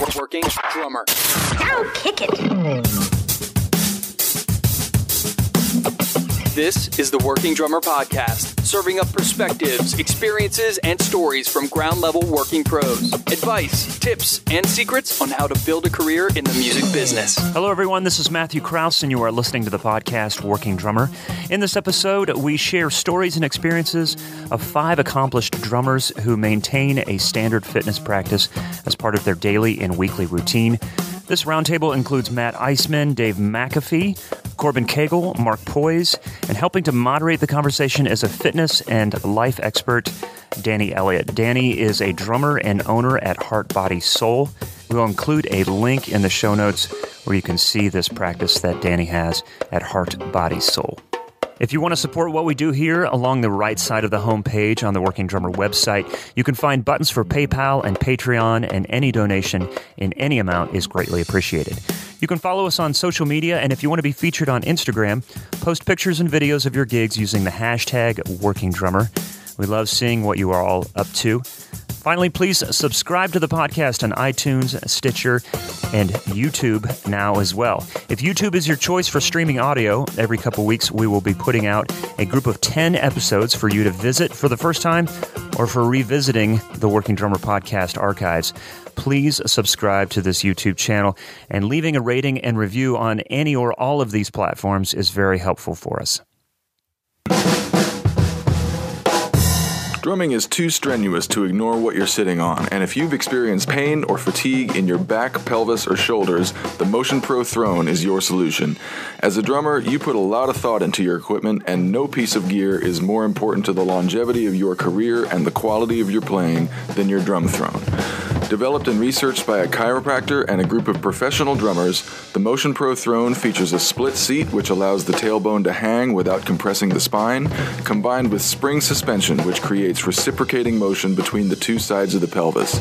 Working Drummer. Now kick it. This is the Working Drummer Podcast, serving up perspectives, experiences, and stories from ground level working pros. Advice, tips, and secrets on how to build a career in the music business. Hello, everyone. This is Matthew Kraus, and you are listening to the podcast Working Drummer. In this episode, we share stories and experiences of five accomplished drummers who maintain a standard fitness practice as part of their daily and weekly routine. This roundtable includes Matt Iseman, Dave McAfee, Corbin Cagle, Mark Poise, and helping to moderate the conversation is a fitness and life expert, Danny Elliott. Danny is a drummer and owner at Heart Body Soul. We'll include a link in the show notes where you can see this practice that Danny has at Heart Body Soul. If you want to support what we do here, along the right side of the homepage on the Working Drummer website, you can find buttons for PayPal and Patreon, and any donation in any amount is greatly appreciated. You can follow us on social media, and if you want to be featured on Instagram, post pictures and videos of your gigs using the hashtag Working Drummer. We love seeing what you are all up to. Finally, please subscribe to the podcast on iTunes, Stitcher, and YouTube now as well. If YouTube is your choice for streaming audio, every couple weeks we will be putting out a group of 10 episodes for you to visit for the first time or for revisiting the Working Drummer podcast archives. Please subscribe to this YouTube channel and leaving a rating and review on any or all of these platforms is very helpful for us. Drumming is too strenuous to ignore what you're sitting on, and if you've experienced pain or fatigue in your back, pelvis, or shoulders, the Motion Pro Throne is your solution. As a drummer, you put a lot of thought into your equipment, and no piece of gear is more important to the longevity of your career and the quality of your playing than your drum throne. Developed and researched by a chiropractor and a group of professional drummers, the Motion Pro Throne features a split seat which allows the tailbone to hang without compressing the spine, combined with spring suspension which creates reciprocating motion between the two sides of the pelvis.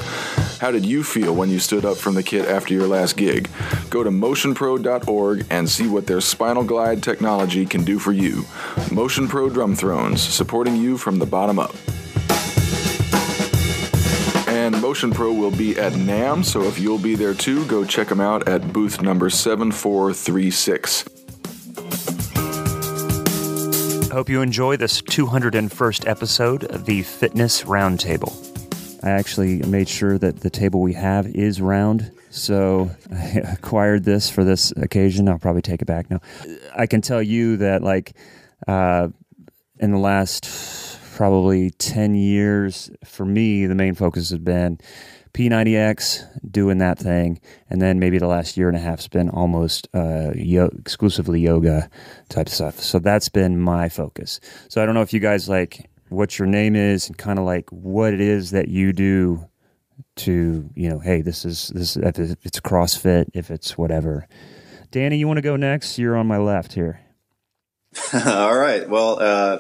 How did you feel when you stood up from the kit after your last gig? Go to motionpro.org and see what their spinal glide technology can do for you. Motion Pro Drum Thrones, supporting you from the bottom up and Motion Pro will be at NAMM, so if you'll be there too, go check them out at booth number 7436. Hope you enjoy this 201st episode of the Fitness Roundtable. I actually made sure that the table we have is round, so I acquired this for this occasion. I'll probably take it back now. I can tell you that, like, uh, in the last probably 10 years, for me, the main focus has been P90X, doing that thing. And then maybe the last year and a half has been almost uh, yo- exclusively yoga type stuff. So that's been my focus. So I don't know if you guys like what your name is and kind of like what it is that you do to, you know, hey, this is, this, if it's CrossFit, if it's whatever. Danny, you want to go next? You're on my left here. All right. Well, uh,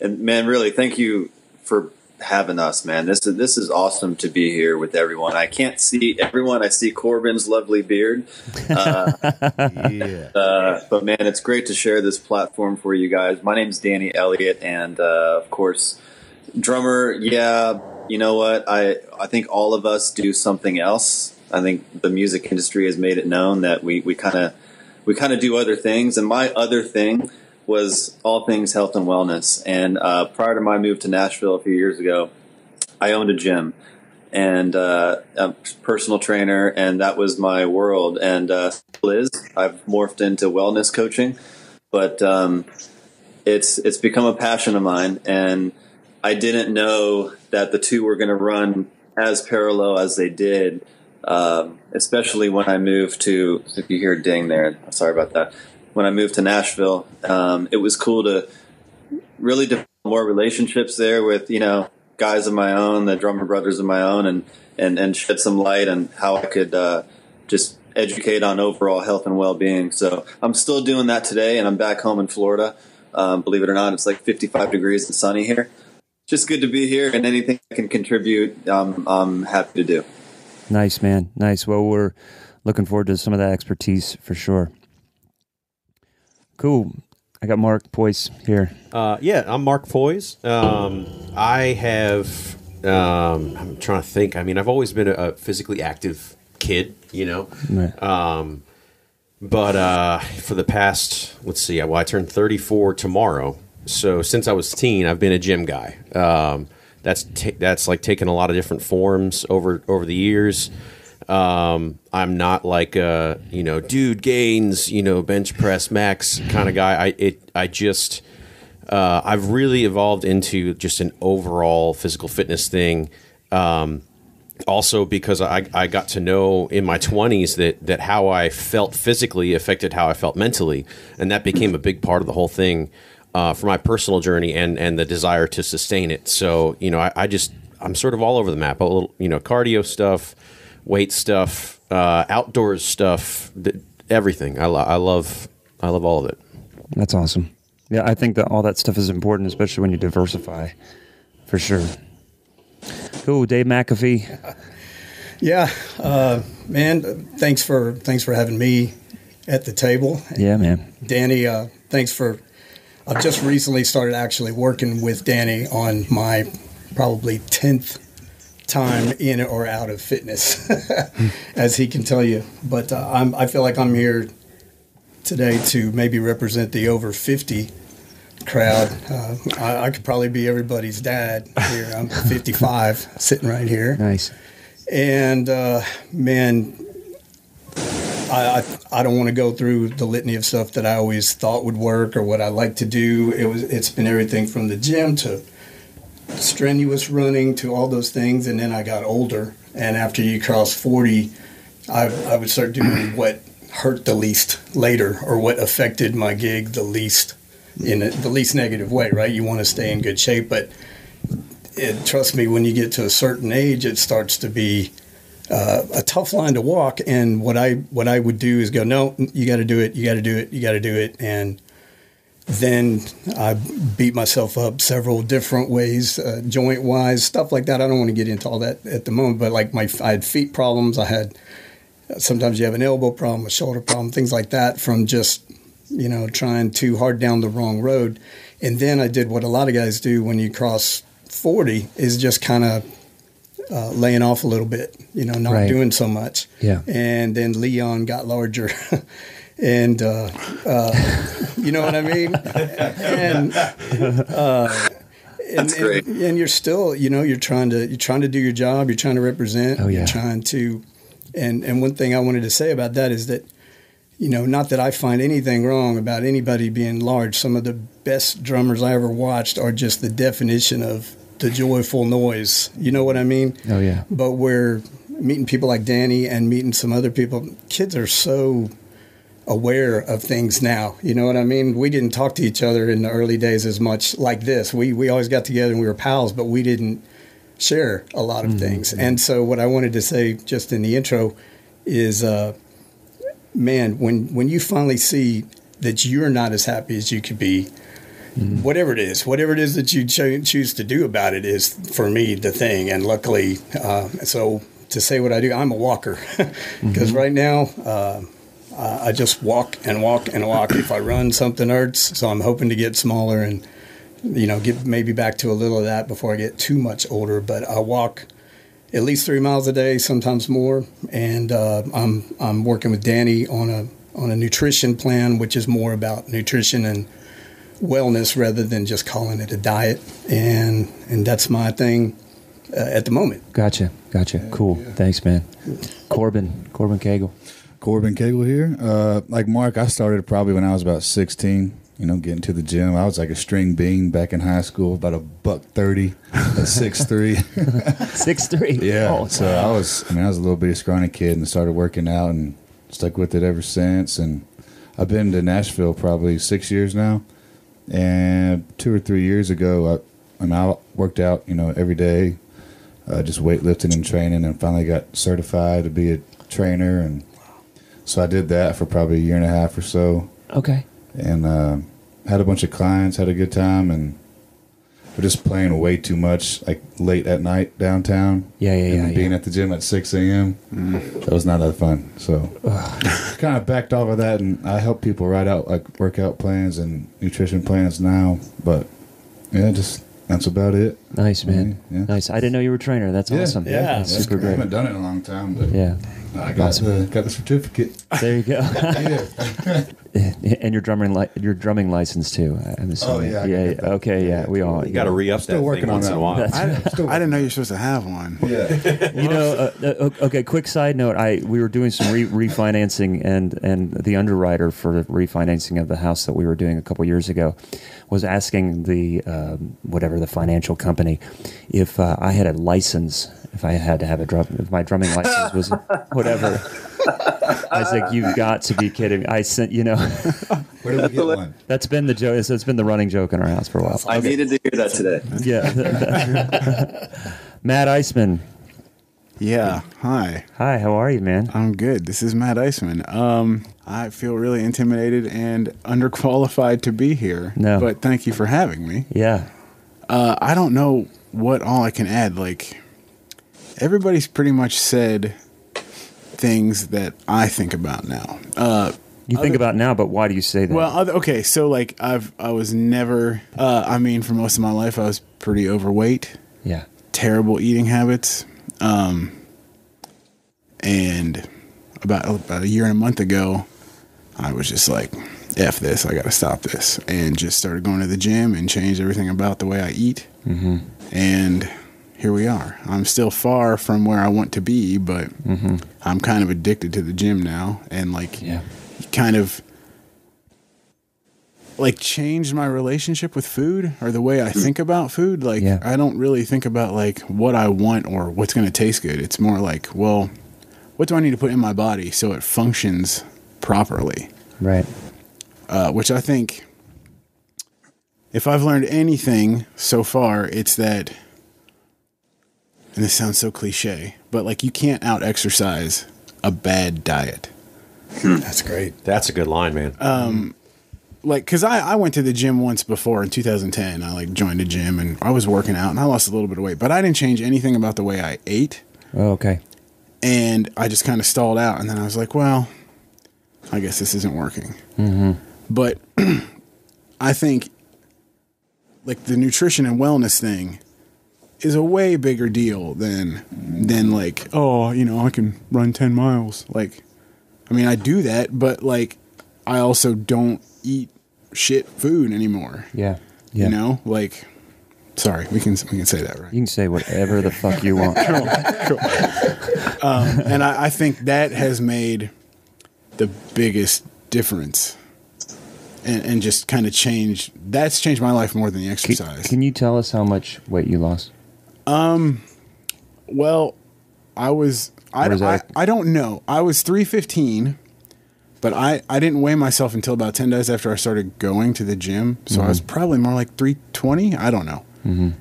and man, really, thank you for having us, man. This is this is awesome to be here with everyone. I can't see everyone. I see Corbin's lovely beard, uh, yeah. uh, but man, it's great to share this platform for you guys. My name is Danny Elliott, and uh, of course, drummer. Yeah, you know what? I I think all of us do something else. I think the music industry has made it known that we we kind of we kind of do other things, and my other thing was all things health and wellness. And uh, prior to my move to Nashville a few years ago, I owned a gym and uh, a personal trainer, and that was my world. And uh, Liz, I've morphed into wellness coaching, but um, it's it's become a passion of mine, and I didn't know that the two were going to run as parallel as they did. Um, especially when I moved to, if you hear ding there, sorry about that when I moved to Nashville. Um, it was cool to really develop more relationships there with you know guys of my own, the drummer brothers of my own, and and and shed some light on how I could uh, just educate on overall health and well being. So I'm still doing that today, and I'm back home in Florida. Um, believe it or not, it's like 55 degrees and sunny here. Just good to be here, and anything I can contribute, um, I'm happy to do. Nice, man. Nice. Well, we're looking forward to some of that expertise for sure. Cool. I got Mark Poise here. Uh, yeah, I'm Mark Poise. Um, I have. Um, I'm trying to think. I mean, I've always been a, a physically active kid, you know. Right. Um, but uh, for the past, let's see, well, I turned 34 tomorrow. So since I was teen, I've been a gym guy. Um, that's ta- that's like taken a lot of different forms over over the years. Um, I'm not like a you know dude gains you know bench press max kind of guy. I it I just uh, I've really evolved into just an overall physical fitness thing. Um, also because I, I got to know in my 20s that, that how I felt physically affected how I felt mentally. And that became a big part of the whole thing uh, for my personal journey and, and the desire to sustain it. So, you know, I, I just, I'm sort of all over the map. A little, you know, cardio stuff, weight stuff, uh, outdoors stuff, th- everything. I, lo- I love, I love all of it. That's awesome. Yeah, I think that all that stuff is important, especially when you diversify, for sure. Cool, Dave McAfee. Yeah, uh, man. Thanks for thanks for having me at the table. Yeah, man. Danny, uh, thanks for. I've just recently started actually working with Danny on my probably tenth time in or out of fitness, as he can tell you. But uh, I'm, I feel like I'm here today to maybe represent the over fifty crowd. Uh, I, I could probably be everybody's dad here. I'm 55, sitting right here. Nice. And uh, man, I, I I don't want to go through the litany of stuff that I always thought would work or what I like to do. It was it's been everything from the gym to strenuous running to all those things. And then I got older, and after you cross 40, I I would start doing what hurt the least later or what affected my gig the least in a, the least negative way. Right? You want to stay in good shape, but it, trust me, when you get to a certain age, it starts to be uh, a tough line to walk. And what I what I would do is go, no, you got to do it, you got to do it, you got to do it, and then I beat myself up several different ways, uh, joint wise, stuff like that. I don't want to get into all that at the moment, but like my I had feet problems, I had sometimes you have an elbow problem, a shoulder problem, things like that from just you know trying too hard down the wrong road. And then I did what a lot of guys do when you cross 40 is just kind of uh, laying off a little bit, you know, not Right. doing so much. Yeah. And then Leon got larger. and, uh, uh, you know what I mean? and, uh, and, That's great. And, and you're still, you know, you're trying to, you're trying to do your job. You're trying to represent. Oh, yeah. You're trying to, and, and one thing I wanted to say about that is that, you know, not that I find anything wrong about anybody being large. Some of the best drummers I ever watched are just the definition of the joyful noise. You know what I mean? Oh, yeah. But we're meeting people like Danny and meeting some other people. Kids are so aware of things now. You know what I mean? We didn't talk to each other in the early days as much like this. We we always got together and we were pals, but we didn't share a lot of things. And so what I wanted to say just in the intro is uh man, when when you finally see that you're not as happy as you could be, whatever it is, whatever it is that you cho- choose to do about it is for me the thing. And luckily, uh, so to say what I do, I'm a walker because right now. Uh, I I just walk and walk and walk. If I run, something hurts. So I'm hoping to get smaller and, you know, get maybe back to a little of that before I get too much older. But I walk at least three miles a day, sometimes more. And uh, I'm I'm working with Danny on a on a nutrition plan, which is more about nutrition and wellness rather than just calling it a diet. And and that's my thing uh, at the moment. Gotcha. Gotcha. Cool. Thanks, man. Corbin. Corbin Cagle. Corbin Cagle here. Uh, like Mark, I started probably when I was about 16. You know, getting to the gym. I was like a string bean back in high school, about a buck thirty, at six three. Six three. yeah. Oh, so I was, I mean, I was a little bitty scrawny kid and started working out and stuck with it ever since. And I've been to Nashville probably six years now. And two or three years ago, I, I mean, I worked out, you know, every day, uh, just weightlifting and training, and finally got certified to be a trainer. And so I did that for probably a year and a half or so, okay. and uh, had a bunch of clients, had a good time, and we're just playing way too much, like late at night downtown. Yeah, yeah, and yeah, then being yeah. at the gym at six a.m. That was not that fun. So kind of backed off of that, and I help people write out like workout plans and nutrition plans now. But yeah, just that's about it. Nice, man. Yeah. Nice. I didn't know you were a trainer. That's Yeah. awesome. Yeah. That's That's super great. I great. haven't done it in a long time, but Yeah. I got the got the certificate. There you go. Yeah. and your drumming li- your drumming license too. I'm assuming. yeah, I yeah. Okay. Yeah. We all. You got to re up that Still thing working on once that in a while. one. I, I didn't know you're supposed to have one. Yeah. You know, uh, uh, okay. Quick side note: I we were doing some re- refinancing, and and the underwriter for the refinancing of the house that we were doing a couple years ago was asking the um, whatever the financial company if uh, I had a license, if I had to have a drum, if my drumming license was whatever. I was like, "You've got to be kidding!" I sent, you know, Where did we get one? that's been the joke. It's been the running joke in our house for a while. I needed to hear that today. Yeah. Matt Iceman. Yeah. Hi. Hi, how are you, man? I'm good. This is Matt Iceman. Um, I feel really intimidated and underqualified to be here. No. But thank you for having me. Yeah. Uh, I don't know what all I can add. Like, everybody's pretty much said things that I think about now. Uh, You think about now, but why do you say that? well, other, okay, so like I've I was never. Uh, I mean, for most of my life, I was pretty overweight. yeah. terrible eating habits. Um, and about about a year and a month ago, I was just like, "F this! I got to stop this!" And just started going to the gym and changed everything about the way I eat. Mm-hmm. And here we are. I'm still far from where I want to be, but I'm kind of addicted to the gym now, and like, Yeah. kind of like changed my relationship with food or the way I think about food. Like Yeah. I don't really think about like what I want or what's going to taste good. It's more like, well, what do I need to put in my body so it functions properly? Right. Uh, which I think, if I've learned anything so far, it's that, and this sounds so cliche, but like you can't out exercise a bad diet. That's great. That's a good line, man. Um, like because I, I went to the gym once before in 2010 i like joined a gym and i was working out and i lost a little bit of weight but i didn't change anything about the way i ate Oh, okay. and i just kind of stalled out and then i was like well i guess this isn't working but i think like the nutrition and wellness thing is a way bigger deal than than like oh you know i can run 10 miles like i mean i do that but like i also don't eat shit food anymore Yeah. Yeah. you know like sorry we can we can say that right You can say whatever the fuck you want. Cool, um, and I, I think that has made the biggest difference and, and just kind of changed that's changed my life more than the Can, exercise can you tell us how much weight you lost? Well i was I, What is I, that? I don't know i was 315 but I, I didn't weigh myself until about 10 days after i started going to the gym so i was Mm-hmm. probably more like 320 i don't know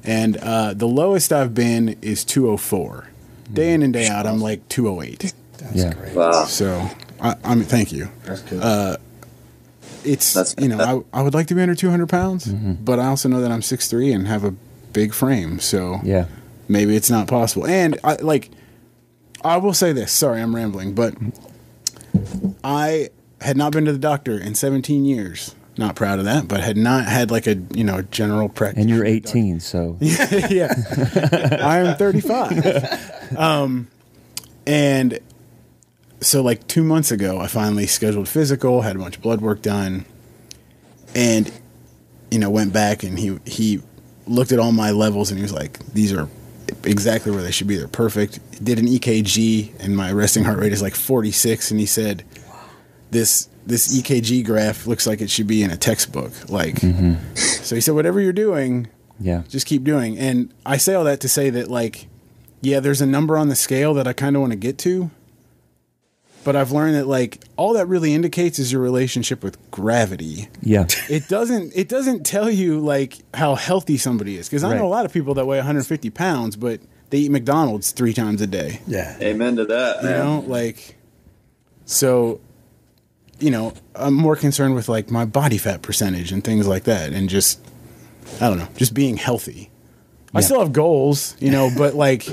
and uh, the lowest i've been is 204 day in and day out i'm like 208 That's Yeah. great. Wow. so I, I mean thank you That's good. Uh, it's That's- you know I, I would like to be under 200 pounds but i also know that i'm 6'3 and have a big frame so Yeah. maybe it's not possible. And i like i will say this. Sorry i'm rambling but i had not been to the doctor in 17 years. Not proud of that but had not had like a you know general practice. And you're 18, so. Yeah. I am 35 um and so like two months ago i finally scheduled physical had a bunch of blood work done and you know went back and he he looked at all my levels and he was like these are exactly where they should be they're perfect did an ekg and my resting heart rate is like 46 and he said this this ekg graph looks like it should be in a textbook like mm-hmm. so he said whatever you're doing yeah. just keep doing. And I say all that to say that, like, yeah, there's a number on the scale that I kind of want to get to. But I've learned that, like, all that really indicates is your relationship with gravity. Yeah. It doesn't. It doesn't tell you like how healthy somebody is. Because I know a lot of people that weigh 150 pounds, but they eat McDonald's three times a day. Yeah. Amen to that. You man. know, like, so, you know, I'm more concerned with like my body fat percentage and things like that, and just, I don't know, just being healthy. I still have goals, you know, but like,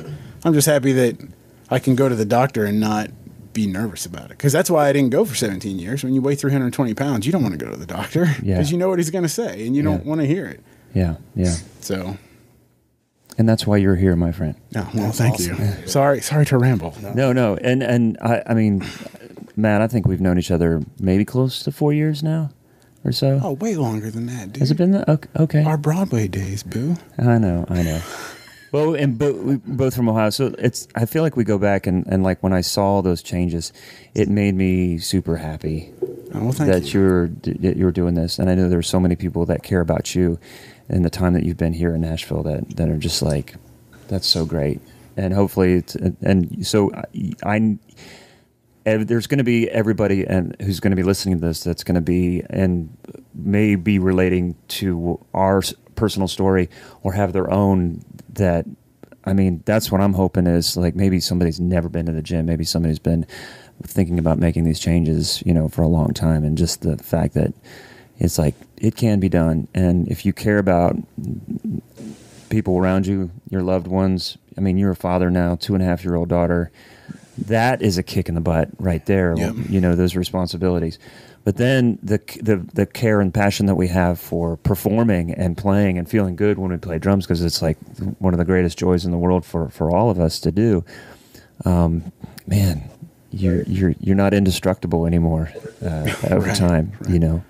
I'm just happy that I can go to the doctor and not be nervous about it. Because that's why I didn't go for 17 years. When you weigh 320 pounds, you don't want to go to the doctor because Yeah. you know what he's going to say and you don't want to hear it. Yeah. Yeah. So, and that's why you're here, my friend. Oh, well, thank you. Sorry, sorry to ramble. No, no, and and I, I mean, Matt, I think we've known each other maybe close to four years now, or so. Oh, way longer than that, dude. Has it been that? Okay, okay. Our Broadway days, boo. I know, I know. Well, and bo- we both from Ohio, so it's. I feel like we go back and, and like when I saw those changes, it made me super happy Oh, thank that you. you're that you're doing this, and I know there's so many people that care about you, and the time that you've been here in Nashville that that are just like, that's so great, and hopefully, it's, and so I. I there's going to be everybody and who's going to be listening to this that's going to be and may be relating to our personal story or have their own that i mean that's what i'm hoping is like maybe somebody's never been to the gym. Maybe somebody's been thinking about making these changes you know for a long time. And just the fact that it's like it can be done. And if you care about people around you your loved ones i mean you're a father now two and a half year old daughter. That is a kick in the butt right there. Yep. You know those responsibilities, but then the the the care and passion that we have for performing and playing and feeling good when we play drums because it's like one of the greatest joys in the world for for all of us to do. Um, man, you're you're you're not indestructible anymore uh, over Right, time. You know.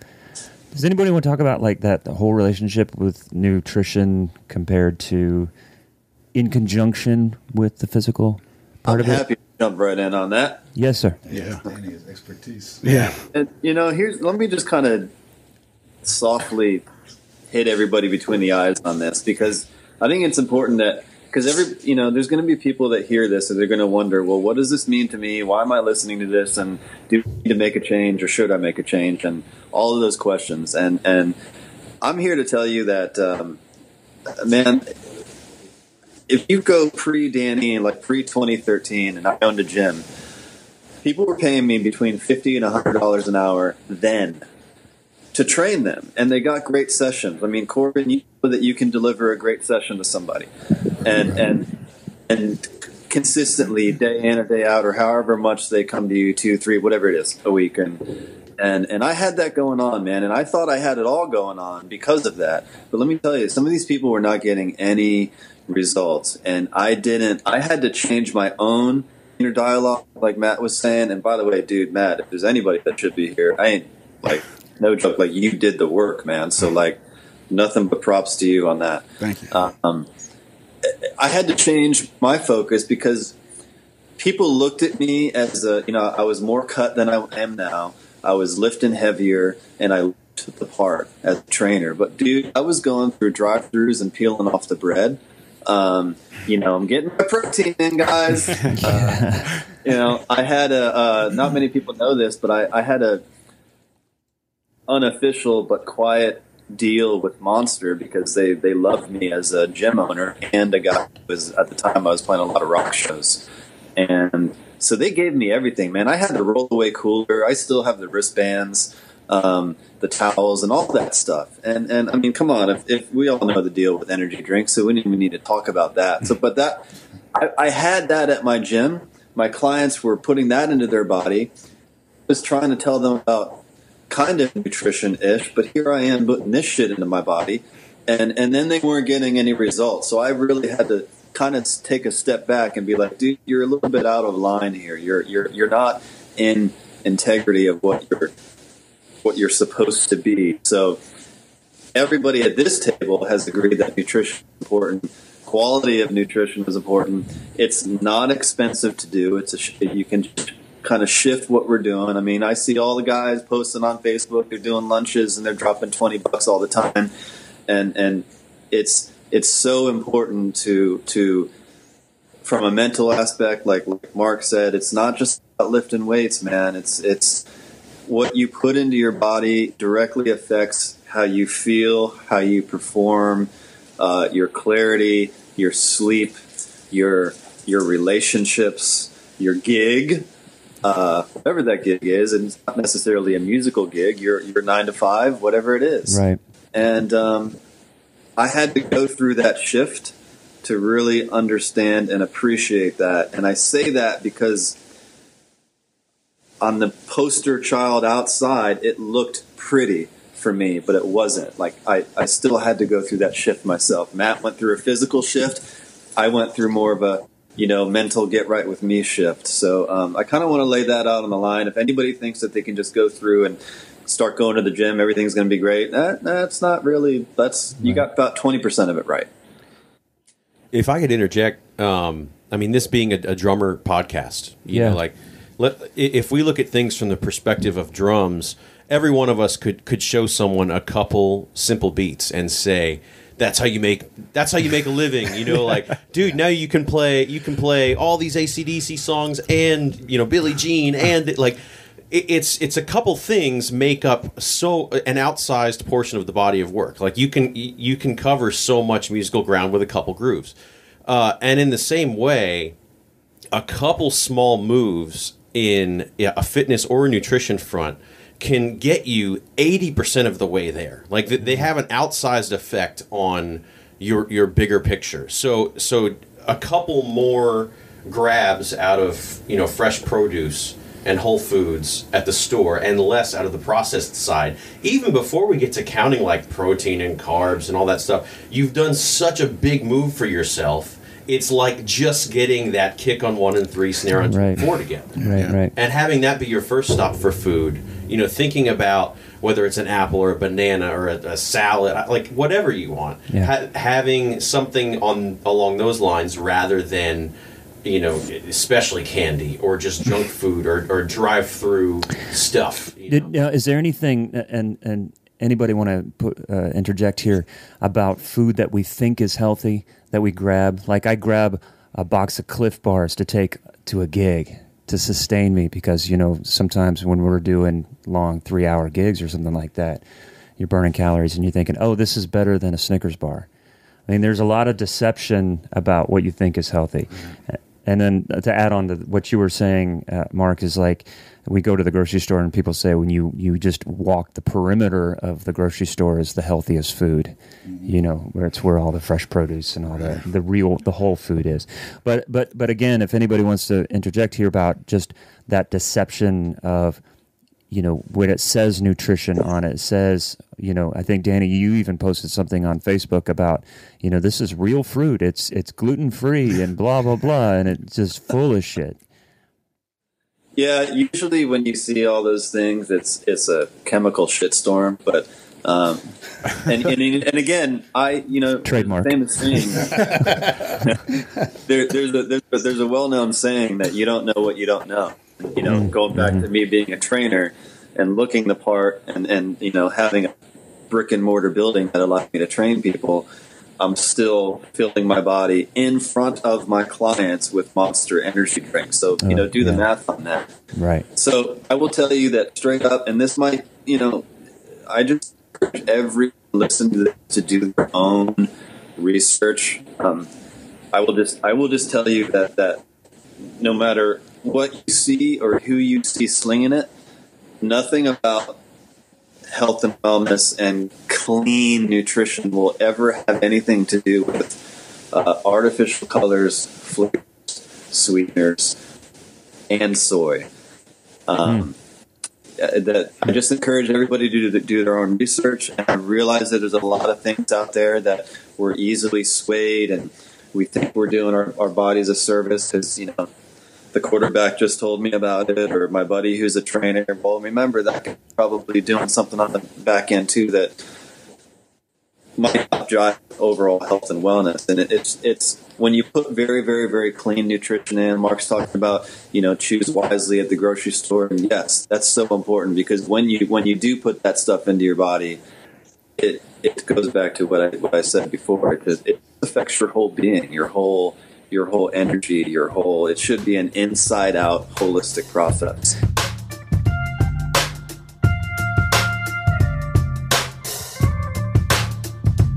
Does anybody want to talk about like that the whole relationship with nutrition compared to in conjunction with the physical part I'm of it? happy jump right in on that. Yes, sir. Yeah. Danny has expertise. Yeah. And you know, here's let me just kind of softly hit everybody between the eyes on this because I think it's important that because every you know there's going to be people that hear this and they're going to wonder, well, what does this mean to me? Why am I listening to this? And do I need to make a change or should I make a change? And all of those questions. And and I'm here to tell you that, um, man. If you go pre Danny, like pre 2013, and I owned a gym, people were paying me between fifty and hundred dollars an hour then to train them, and they got great sessions. I mean, Corbin, you know that you can deliver a great session to somebody, and and and consistently day in or day out, or however much they come to you, two, three, whatever it is, a week, and and and I had that going on, man, and I thought I had it all going on because of that. But let me tell you, some of these people were not getting any results, and I didn't. I had to change my own inner dialogue, like Matt was saying. And by the way, dude, Matt, if there's anybody that should be here, I ain't like no joke. Like you did the work, man. So like nothing but props to you on that. Thank you. Um, I had to change my focus because people looked at me as a you know I was more cut than I am now. I was lifting heavier and I looked the part as a trainer. But dude, I was going through drive-throughs and peeling off the bread. Um, you know, I'm getting my protein in, guys. Uh, you know, I had a. Uh, not many people know this, but I, I had a unofficial but quiet deal with Monster because they they loved me as a gym owner and a guy who was at the time I was playing a lot of rock shows, and so they gave me everything. Man, I had the rollaway cooler. I still have the wristbands, um, the towels, and all that stuff. And and I mean, come on, if, if we all know the deal with energy drinks, so we didn't even need to talk about that. So, but that I, I had that at my gym. My clients were putting that into their body. I was trying to tell them about kind of nutrition ish, but here I am putting this shit into my body, and and then they weren't getting any results. So I really had to kind of take a step back and be like, dude, you're a little bit out of line here. You're you're you're not in integrity of what you're what you're supposed to be. So everybody at this table has agreed that nutrition is important. Quality of nutrition is important. It's not expensive to do. It's a you can kind of shift what we're doing. I mean, I see all the guys posting on Facebook. They're doing lunches and they're dropping twenty bucks all the time, and and it's it's so important to to from a mental aspect, like, like Mark said, it's not just about lifting weights, man. It's it's what you put into your body directly affects how you feel, how you perform, uh, your clarity, your sleep, your your relationships, your gig, uh, whatever that gig is, and it's not necessarily a musical gig. Your your nine to five, whatever it is, Right. and um, I had to go through that shift to really understand and appreciate that. And I say that because on the poster child outside, it looked pretty for me, but it wasn't. Like I, I still had to go through that shift myself. Matt went through a physical shift. I went through more of a you know mental get right with me shift. So um, I kind of want to lay that out on the line. If anybody thinks that they can just go through and start going to the gym, everything's going to be great. That, that's not really. That's you got about twenty percent of it right. If I could interject, um, I mean, this being a, a drummer podcast, you Yeah. know, like let, if we look at things from the perspective of drums, every one of us could could show someone a couple simple beats and say. That's how you make. That's how you make a living. You know, like, dude. Now you can play. You can play all these ACDC songs and you know Billie Jean and like, it- it's it's a couple things make up so an outsized portion of the body of work. Like you can you can cover so much musical ground with a couple grooves, uh, and in the same way, a couple small moves in a fitness or nutrition front can get you 80% of the way there. Like they have an outsized effect on your your bigger picture. So so a couple more grabs out of you know fresh produce and whole foods at the store and less out of the processed side. Even before we get to counting like protein and carbs and all that stuff you've done such a big move for yourself it's like just getting that kick on one and three, snare on Right. four together. Right, right. And having that be your first stop for food, you know, thinking about whether it's an apple or a banana or a, a salad, like whatever you want, Yeah. ha- having something on along those lines rather than, you know, especially candy or just junk food or, or drive through stuff. you Did, know. uh, is there anything, and and anybody want to put uh, interject here about food that we think is healthy that we grab? Like I grab a box of Clif Bars to take to a gig to sustain me because you know sometimes when we're doing long three hour gigs or something like that, you're burning calories and you're thinking, oh, this is better than a Snickers bar. I mean, there's a lot of deception about what you think is healthy. And then to add on to what you were saying, uh, Mark, is like we go to the grocery store and people say when you, you just walk the perimeter of the grocery store is the healthiest food, mm-hmm. you know, where it's where all the fresh produce and all the, the real, the whole food is. But, but, but again, if anybody wants to interject here about just that deception of, you know, when it says nutrition on it, it says, you know, I think Danny, you even posted something on Facebook about, you know, this is real fruit. It's it's gluten free and blah blah blah, and it's just full of shit. Yeah, usually when you see all those things, it's it's a chemical shitstorm. But um, and, and and again, I you know Trademark. famous saying. there, there's a there's, a- there's a well known saying that you don't know what you don't know. You know, going back to me being a trainer and looking the part, and and you know having a brick and mortar building that allowed me to train people. I'm still filling my body in front of my clients with Monster Energy drinks. So you know, do the math on that. Right. So I will tell you that straight up, and this might, you know, I just encourage every listen to, to do their own research. Um, I will just I will just tell you that that no matter what you see or who you see slinging it, nothing about health and wellness and clean nutrition will ever have anything to do with uh, artificial colors, flavors, sweeteners, and soy. Um, uh, That I just encourage everybody to do, do their own research, and I realize that there's a lot of things out there that we're easily swayed, and we think we're doing our, our bodies a service because you know the quarterback just told me about it, or my buddy who's a trainer. Well, remember that probably doing something on the back end too that might jive overall health and wellness. And it, it's it's when you put very very very clean nutrition in. Mark's talking about you know choose wisely at the grocery store, and yes, that's so important because when you when you do put that stuff into your body, it it goes back to what I what I said before because it affects your whole being, your whole your whole energy, your whole. It should be an inside out holistic process.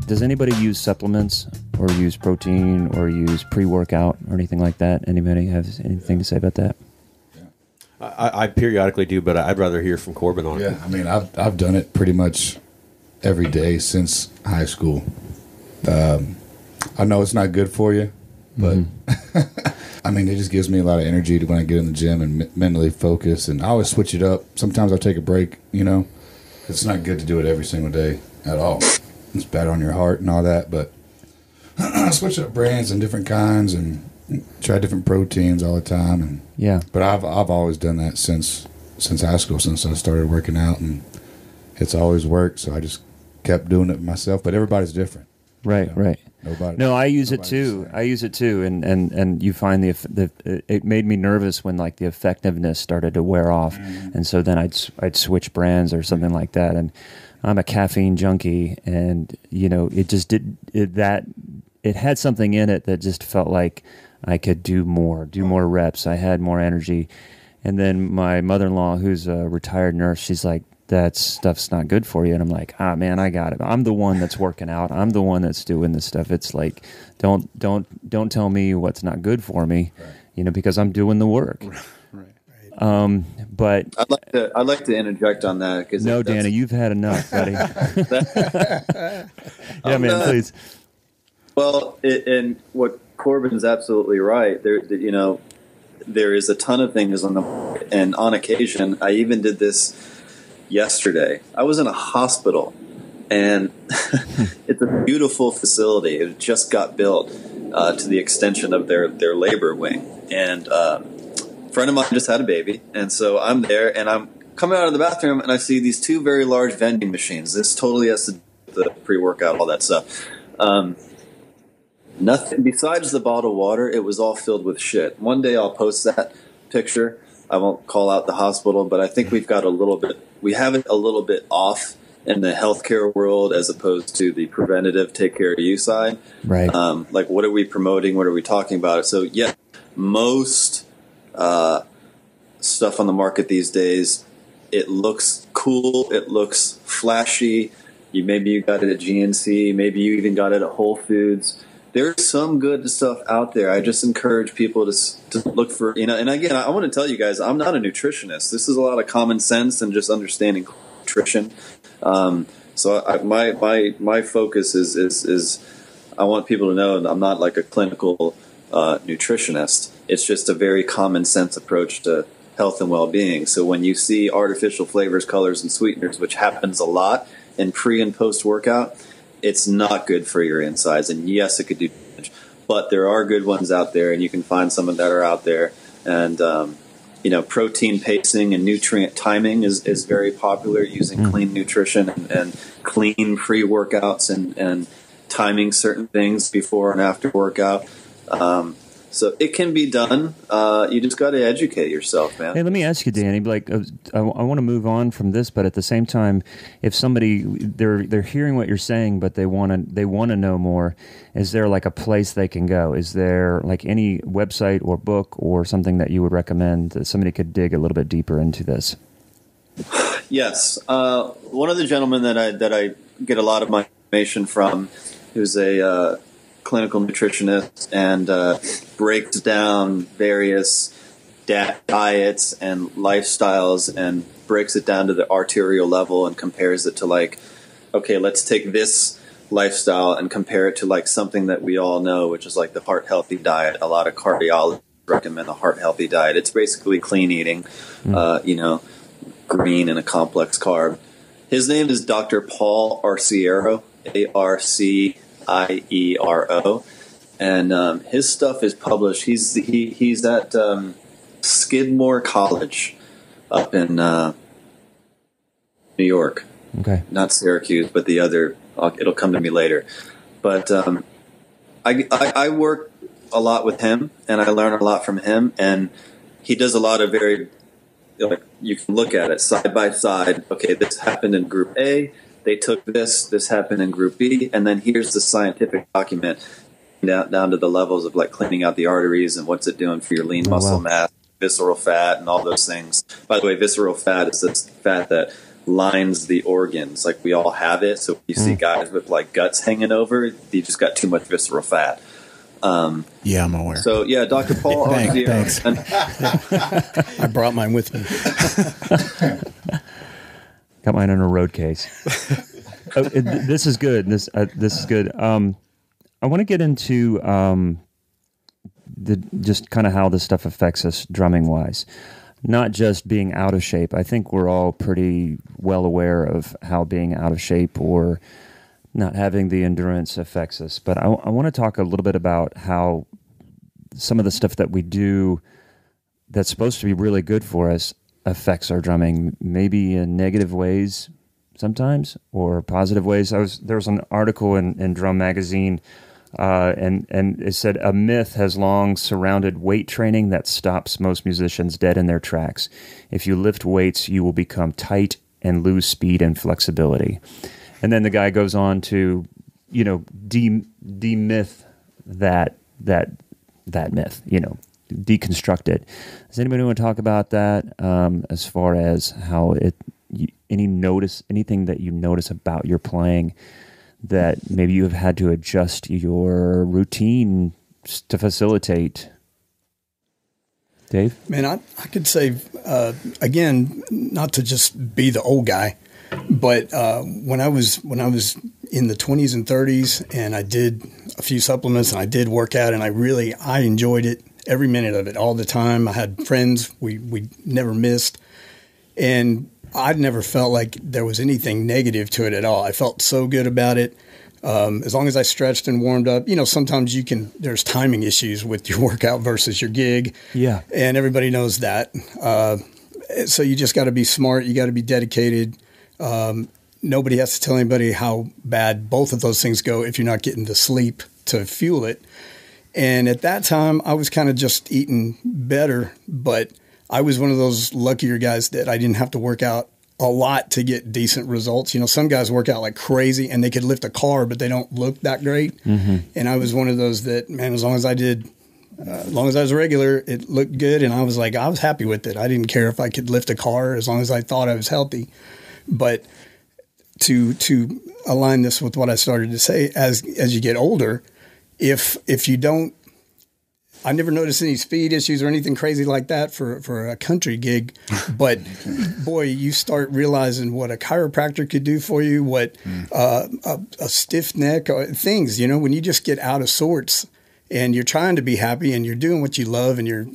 Does anybody use supplements or use protein or use pre workout or anything like that? Anybody have anything to say about that? I, I periodically do, but I'd rather hear from Corbin on it. Yeah, I mean, I've I've done it pretty much every day since high school. Um, I know it's not good for you, but mm-hmm. I mean, it just gives me a lot of energy to when I get in the gym and me- mentally focus. And I always switch it up. Sometimes I'll take a break. You know, it's not good to do it every single day at all. It's bad on your heart and all that. But I switch up brands and different kinds and try different proteins all the time. And Yeah. but I've I've always done that since since high school, since I started working out, and it's always worked. So I just kept doing it myself. But everybody's different. Right, you know? right. Nobody. No, I use it too. I use it too, and and and you find the the it made me nervous when like the effectiveness started to wear off, Mm-hmm. and so then I'd I'd switch brands or something like that, and I'm a caffeine junkie, and you know it just did it, that it had something in it that just felt like I could do more, do more reps. I had more energy, and then my mother-in-law, who's a retired nurse, she's like. That stuff's not good for you, and I'm like, ah, man, I got it. I'm the one that's working out. I'm the one that's doing this stuff. It's like, don't, don't, don't tell me what's not good for me, you know, because I'm doing the work. Um, but I'd like to I'd like to interject on that because no, Danny, you've had enough, buddy. yeah, man, not- please. Well, it, and what Corbin's absolutely right. There, you know, there is a ton of things on the and on occasion, I even did this yesterday. I was in a hospital, and it's a beautiful facility. It just got built uh, to the extension of their their labor wing, and uh, a friend of mine just had a baby, and so I'm there, and I'm coming out of the bathroom, and I see these two very large vending machines. This totally has to the pre workout, all that stuff. Um, Nothing besides the bottled water. It was all filled with shit. One day I'll post that picture. I won't call out the hospital, but I think we've got a little bit. We have it a little bit off in the healthcare world as opposed to the preventative take care of you side. Right. Um, like, what are we promoting? What are we talking about? So, yeah, most uh, stuff on the market these days, it looks cool. It looks flashy. You maybe you got it at GNC. Maybe you even got it at Whole Foods. There's some good stuff out there. I just encourage people to, to look for you know. And again, I want to tell you guys, I'm not a nutritionist. This is a lot of common sense and just understanding nutrition. Um, so I, my my my focus is is is I want people to know I'm not like a clinical uh, nutritionist. It's just a very common sense approach to health and well being. So when you see artificial flavors, colors, and sweeteners, which happens a lot in pre and post workout, it's not good for your insides. And yes, it could do damage, but there are good ones out there, and you can find some that are out there. And um, you know, protein pacing and nutrient timing is, is very popular using clean nutrition and, and clean pre workouts and, and timing certain things before and after workout. Um, so it can be done. Uh, you just got to educate yourself, man. Hey, let me ask you, Danny. Like, uh, I, I want to move on from this, but at the same time, if somebody they're they're hearing what you're saying, but they want to they want to know more, is there like a place they can go? Is there like any website or book or something that you would recommend that somebody could dig a little bit deeper into this? Yes, uh, one of the gentlemen that I that I get a lot of my information from, who's a uh, clinical nutritionist and uh, breaks down various da- diets and lifestyles and breaks it down to the arterial level and compares it to like, okay, let's take this lifestyle and compare it to like something that we all know, which is like the heart healthy diet. A lot of cardiologists recommend a heart healthy diet. It's basically clean eating, uh, you know, green and a complex carb. His name is Dr. Paul Arciero, A R C I E R O, and um, his stuff is published. He's he, he's at um, Skidmore College up in uh, New York, Okay. not Syracuse, but the other. It'll come to me later. But um, I, I I work a lot with him, and I learn a lot from him, and he does a lot of very like you can look at it side by side. Okay, this happened in Group A. They took this. This happened in Group B, and then here's the scientific document down down to the levels of like cleaning out the arteries and what's it doing for your lean Oh, muscle wow. mass, visceral fat, and all those things. By the way, visceral fat is this fat that lines the organs. Like we all have it. So you Hmm. see guys with like guts hanging over, you just got too much visceral fat. Um, Yeah, I'm aware. so yeah, Dr. Paul Thank- thanks. I brought mine with me. Got mine in a road case. oh, it, this is good. This uh, this is good. Um, I want to get into um, the just kind of how this stuff affects us drumming wise. Not just being out of shape. I think we're all pretty well aware of how being out of shape or not having the endurance affects us. But I, I want to talk a little bit about how some of the stuff that we do that's supposed to be really good for us affects our drumming, maybe in negative ways sometimes or positive ways. I was there was an article in, in Drum Magazine, uh, and and it said a myth has long surrounded weight training that stops most musicians dead in their tracks. If you lift weights, you will become tight and lose speed and flexibility. And then the guy goes on to, you know, de demyth that that that myth. You know, deconstruct it. Does anybody want to talk about that um, as far as how it you, any notice anything that you notice about your playing that maybe you have had to adjust your routine to facilitate Dave? Man, I, I could say, uh, again, not to just be the old guy, but uh, when I was when I was in the 20s and 30s, and I did a few supplements, and I did work out, and I really I enjoyed it every minute of it, all the time. I had friends we we never missed, and I'd never felt like there was anything negative to it at all. I felt so good about it. Um, as long as I stretched and warmed up, you know, sometimes you can, there's timing issues with your workout versus your gig. Yeah. And everybody knows that. Uh, so you just got to be smart. You got to be dedicated. Um, nobody has to tell anybody how bad both of those things go if you're not getting the sleep to fuel it. And at that time, I was kind of just eating better, but I was one of those luckier guys that I didn't have to work out a lot to get decent results. You know, some guys work out like crazy and they could lift a car, but they don't look that great. Mm-hmm. And I was one of those that, man, as long as I did, uh, as long as I was regular, it looked good. And I was like, I was happy with it. I didn't care if I could lift a car as long as I thought I was healthy. But to to align this with what I started to say, as as you get older, if if you don't I never noticed any speed issues or anything crazy like that for, for a country gig. But boy, you start realizing what a chiropractor could do for you, what uh, a, a stiff neck, or things, you know, when you just get out of sorts and you're trying to be happy and you're doing what you love and you're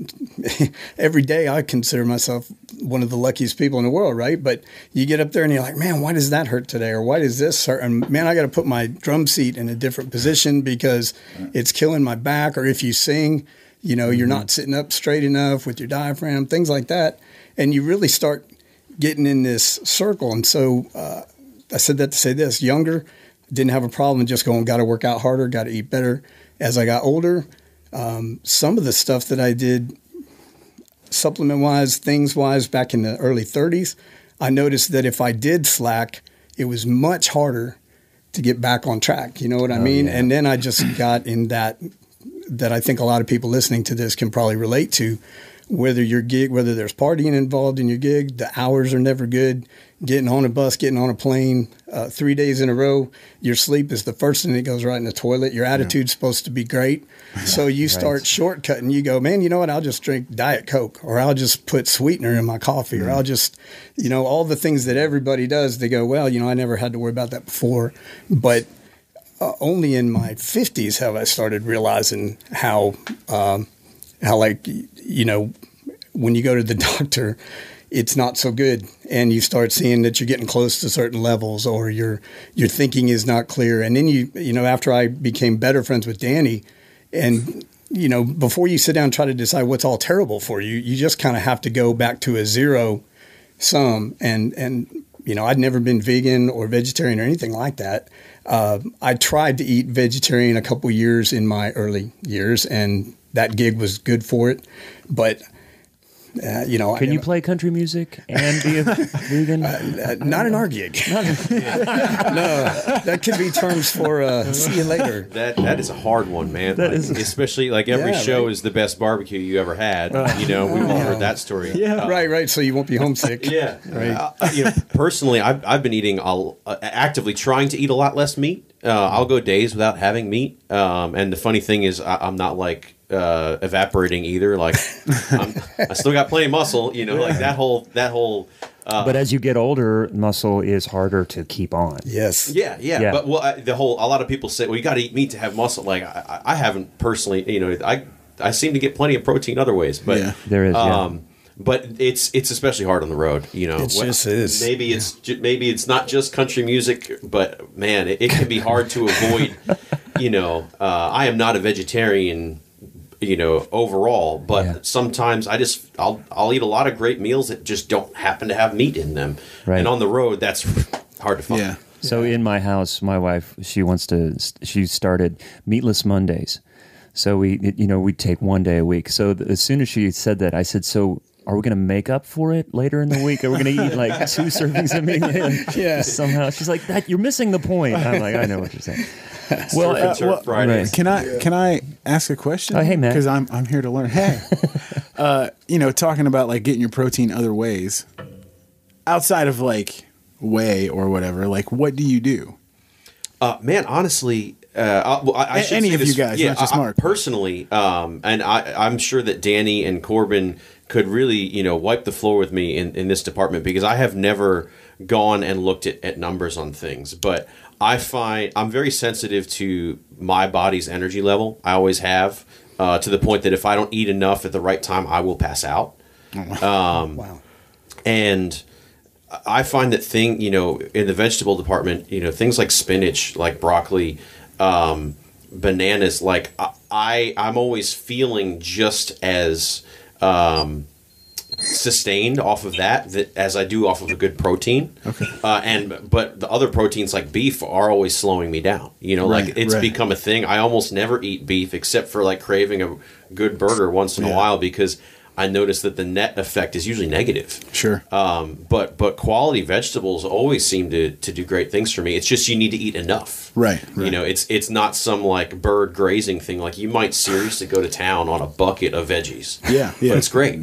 every day I consider myself one of the luckiest people in the world, right? But you get up there and you're like, man, why does that hurt today? Or why does this hurt? And man, I got to put my drum seat in a different position because it's killing my back. Or if you sing, you know, you're not sitting up straight enough with your diaphragm, things like that. And you really start getting in this circle. And so uh, I said that to say this younger, didn't have a problem just going, got to work out harder, got to eat better. As I got older, um, some of the stuff that I did supplement wise, things wise, back in the early 30s, I noticed that if I did slack, it was much harder to get back on track. You know what I mean? And then I just got in that that I think a lot of people listening to this can probably relate to. Whether your gig, whether there's partying involved in your gig, the hours are never good. Getting on a bus, getting on a plane, uh, three days in a row, your sleep is the first thing that goes right in the toilet. Your attitude's supposed to be great, so you start shortcutting. You go, man, you know what? I'll just drink Diet Coke, or I'll just put sweetener in my coffee, or I'll just, you know, all the things that everybody does. They go, well, you know, I never had to worry about that before, but uh, only in my 50s have I started realizing how, um, how like, you know, when you go to the doctor, it's not so good. And you start seeing that you're getting close to certain levels or your, your thinking is not clear. And then you, you know, after I became better friends with Danny and, you know, before you sit down and try to decide what's all terrible for you, you just kind of have to go back to a zero sum and, and, you know, I'd never been vegan or vegetarian or anything like that. Uh, I tried to eat vegetarian a couple years in my early years, and that gig was good for it. But uh, you know, Can I, you play country music and be a vegan? uh, not in our gig. no, that could be terms for uh, see you later. That that is a hard one, man. Like, is- especially like every Yeah, show right. is the best barbecue you ever had. you know, we've all heard that story. Yeah. right, right. So you won't be homesick. Yeah. Right. Uh, you know, personally, I've, I've been eating a, uh, actively trying to eat a lot less meat. Uh, I'll go days without having meat. Um, and the funny thing is, I, I'm not like uh, evaporating either. Like, I'm, I still got plenty of muscle. You know, like that whole that whole. Uh, but as you get older, muscle is harder to keep on. Yes. yeah, yeah, Yeah. But well, I, the whole a lot of people say, well, you got to eat meat to have muscle. Like, I, I I haven't personally. You know, I I seem to get plenty of protein other ways, but Yeah. There is, yeah. Um, but it's it's especially hard on the road. You know, It just is. Maybe it's maybe it's not just country music, but man, it, it can be hard to avoid. You know, uh, I am not a vegetarian. You know, overall, but Yeah. sometimes I just I'll I'll eat a lot of great meals that just don't happen to have meat in them. Right. And on the road, that's hard to find. Yeah. So in my house, my wife she wants to. She started meatless Mondays. So we, you know, we take one day a week. So as soon as she said that, I said, "So are we going to make up for it later in the week? Are we going to eat like two servings of meat?" And Yeah. Somehow she's like, "That you're missing the point." I'm like, "I know what you're saying." Well, uh, Turf well, Fridays. Can I can I ask a question? Oh, hey, Matt. Because I'm I'm here to learn. Hey, uh, you know, talking about like getting your protein other ways, outside of like whey or whatever. Like, what do you do? Uh, man, honestly, uh, I, well, I, I A- should any say of you guys, yeah, not just I- I- personally, um, and I, I'm sure that Danny and Corbin could really, you know, wipe the floor with me in, in this department because I have never gone and looked at, at numbers on things, but I find I'm very sensitive to my body's energy level. I always have, uh, to the point that if I don't eat enough at the right time, I will pass out wow. and I find that thing you know in the vegetable department, you know things like spinach, like broccoli, um, bananas. Like I, I, I'm always feeling just as um, sustained off of that that as I do off of a good protein. Okay. Uh, and but the other proteins like beef are always slowing me down. You know, like it's right. become a thing. I almost never eat beef except for like craving a good burger once in a while because I notice that the net effect is usually negative. Sure. Um, but but quality vegetables always seem to, to do great things for me. It's just you need to eat enough. Right, You know, it's it's not some like bird grazing thing. Like you might seriously go to town on a bucket of veggies. Yeah, yeah. But it's great.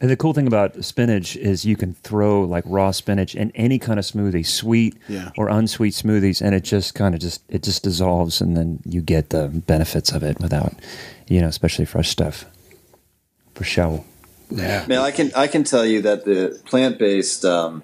And the cool thing about spinach is you can throw like raw spinach in any kind of smoothie, sweet Yeah. or unsweet smoothies, and it just kind of just it just dissolves, and then you get the benefits of it without, you know, especially fresh stuff. For show. Yeah. Man, I can I can tell you that the plant based, um,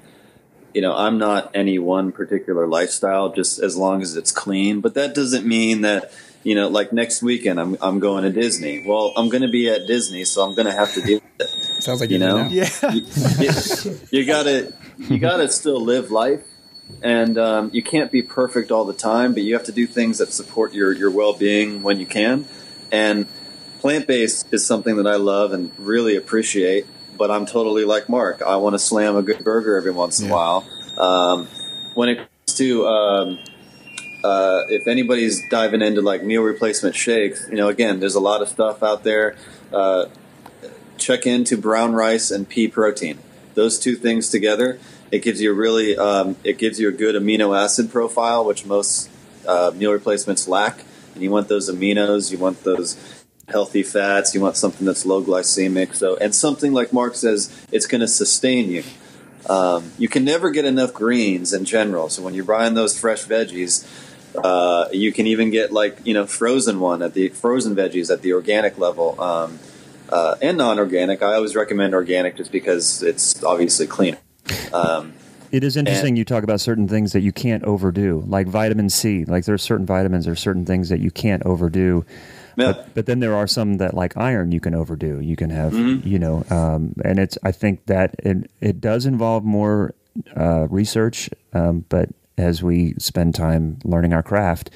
you know, I'm not any one particular lifestyle, just as long as it's clean. But that doesn't mean that you know, like next weekend, I'm I'm going to Disney. Well, I'm going to be at Disney, so I'm going to have to deal with it. Sounds like You you, do know? yeah. you, you- you gotta you gotta still live life and um, you can't be perfect all the time but you have to do things that support your, your well-being when you can and plant-based is something that i love and really appreciate but i'm totally like mark i want to slam a good burger every once in a while um, when it comes to um, uh, if anybody's diving into like meal replacement shakes you know again there's a lot of stuff out there uh, check into brown rice and pea protein. Those two things together, it gives you a really, um, it gives you a good amino acid profile, which most uh, meal replacements lack. And you want those aminos, you want those healthy fats, you want something that's low glycemic. So, and something like Mark says, it's going to sustain you. Um, you can never get enough greens in general. So when you're buying those fresh veggies, uh, you can even get like you know frozen one at the frozen veggies at the organic level. Um, uh, and non-organic. I always recommend organic just because it's obviously cleaner. Um, It is interesting you talk about certain things that you can't overdo, like vitamin C. Like there are certain vitamins or certain things that you can't overdo. Yeah, But, but then there are some that, like iron, you can overdo. You can have, Mm-hmm. you know, um, and it's. I think that it it does involve more uh, research, um, but as we spend time learning our craft,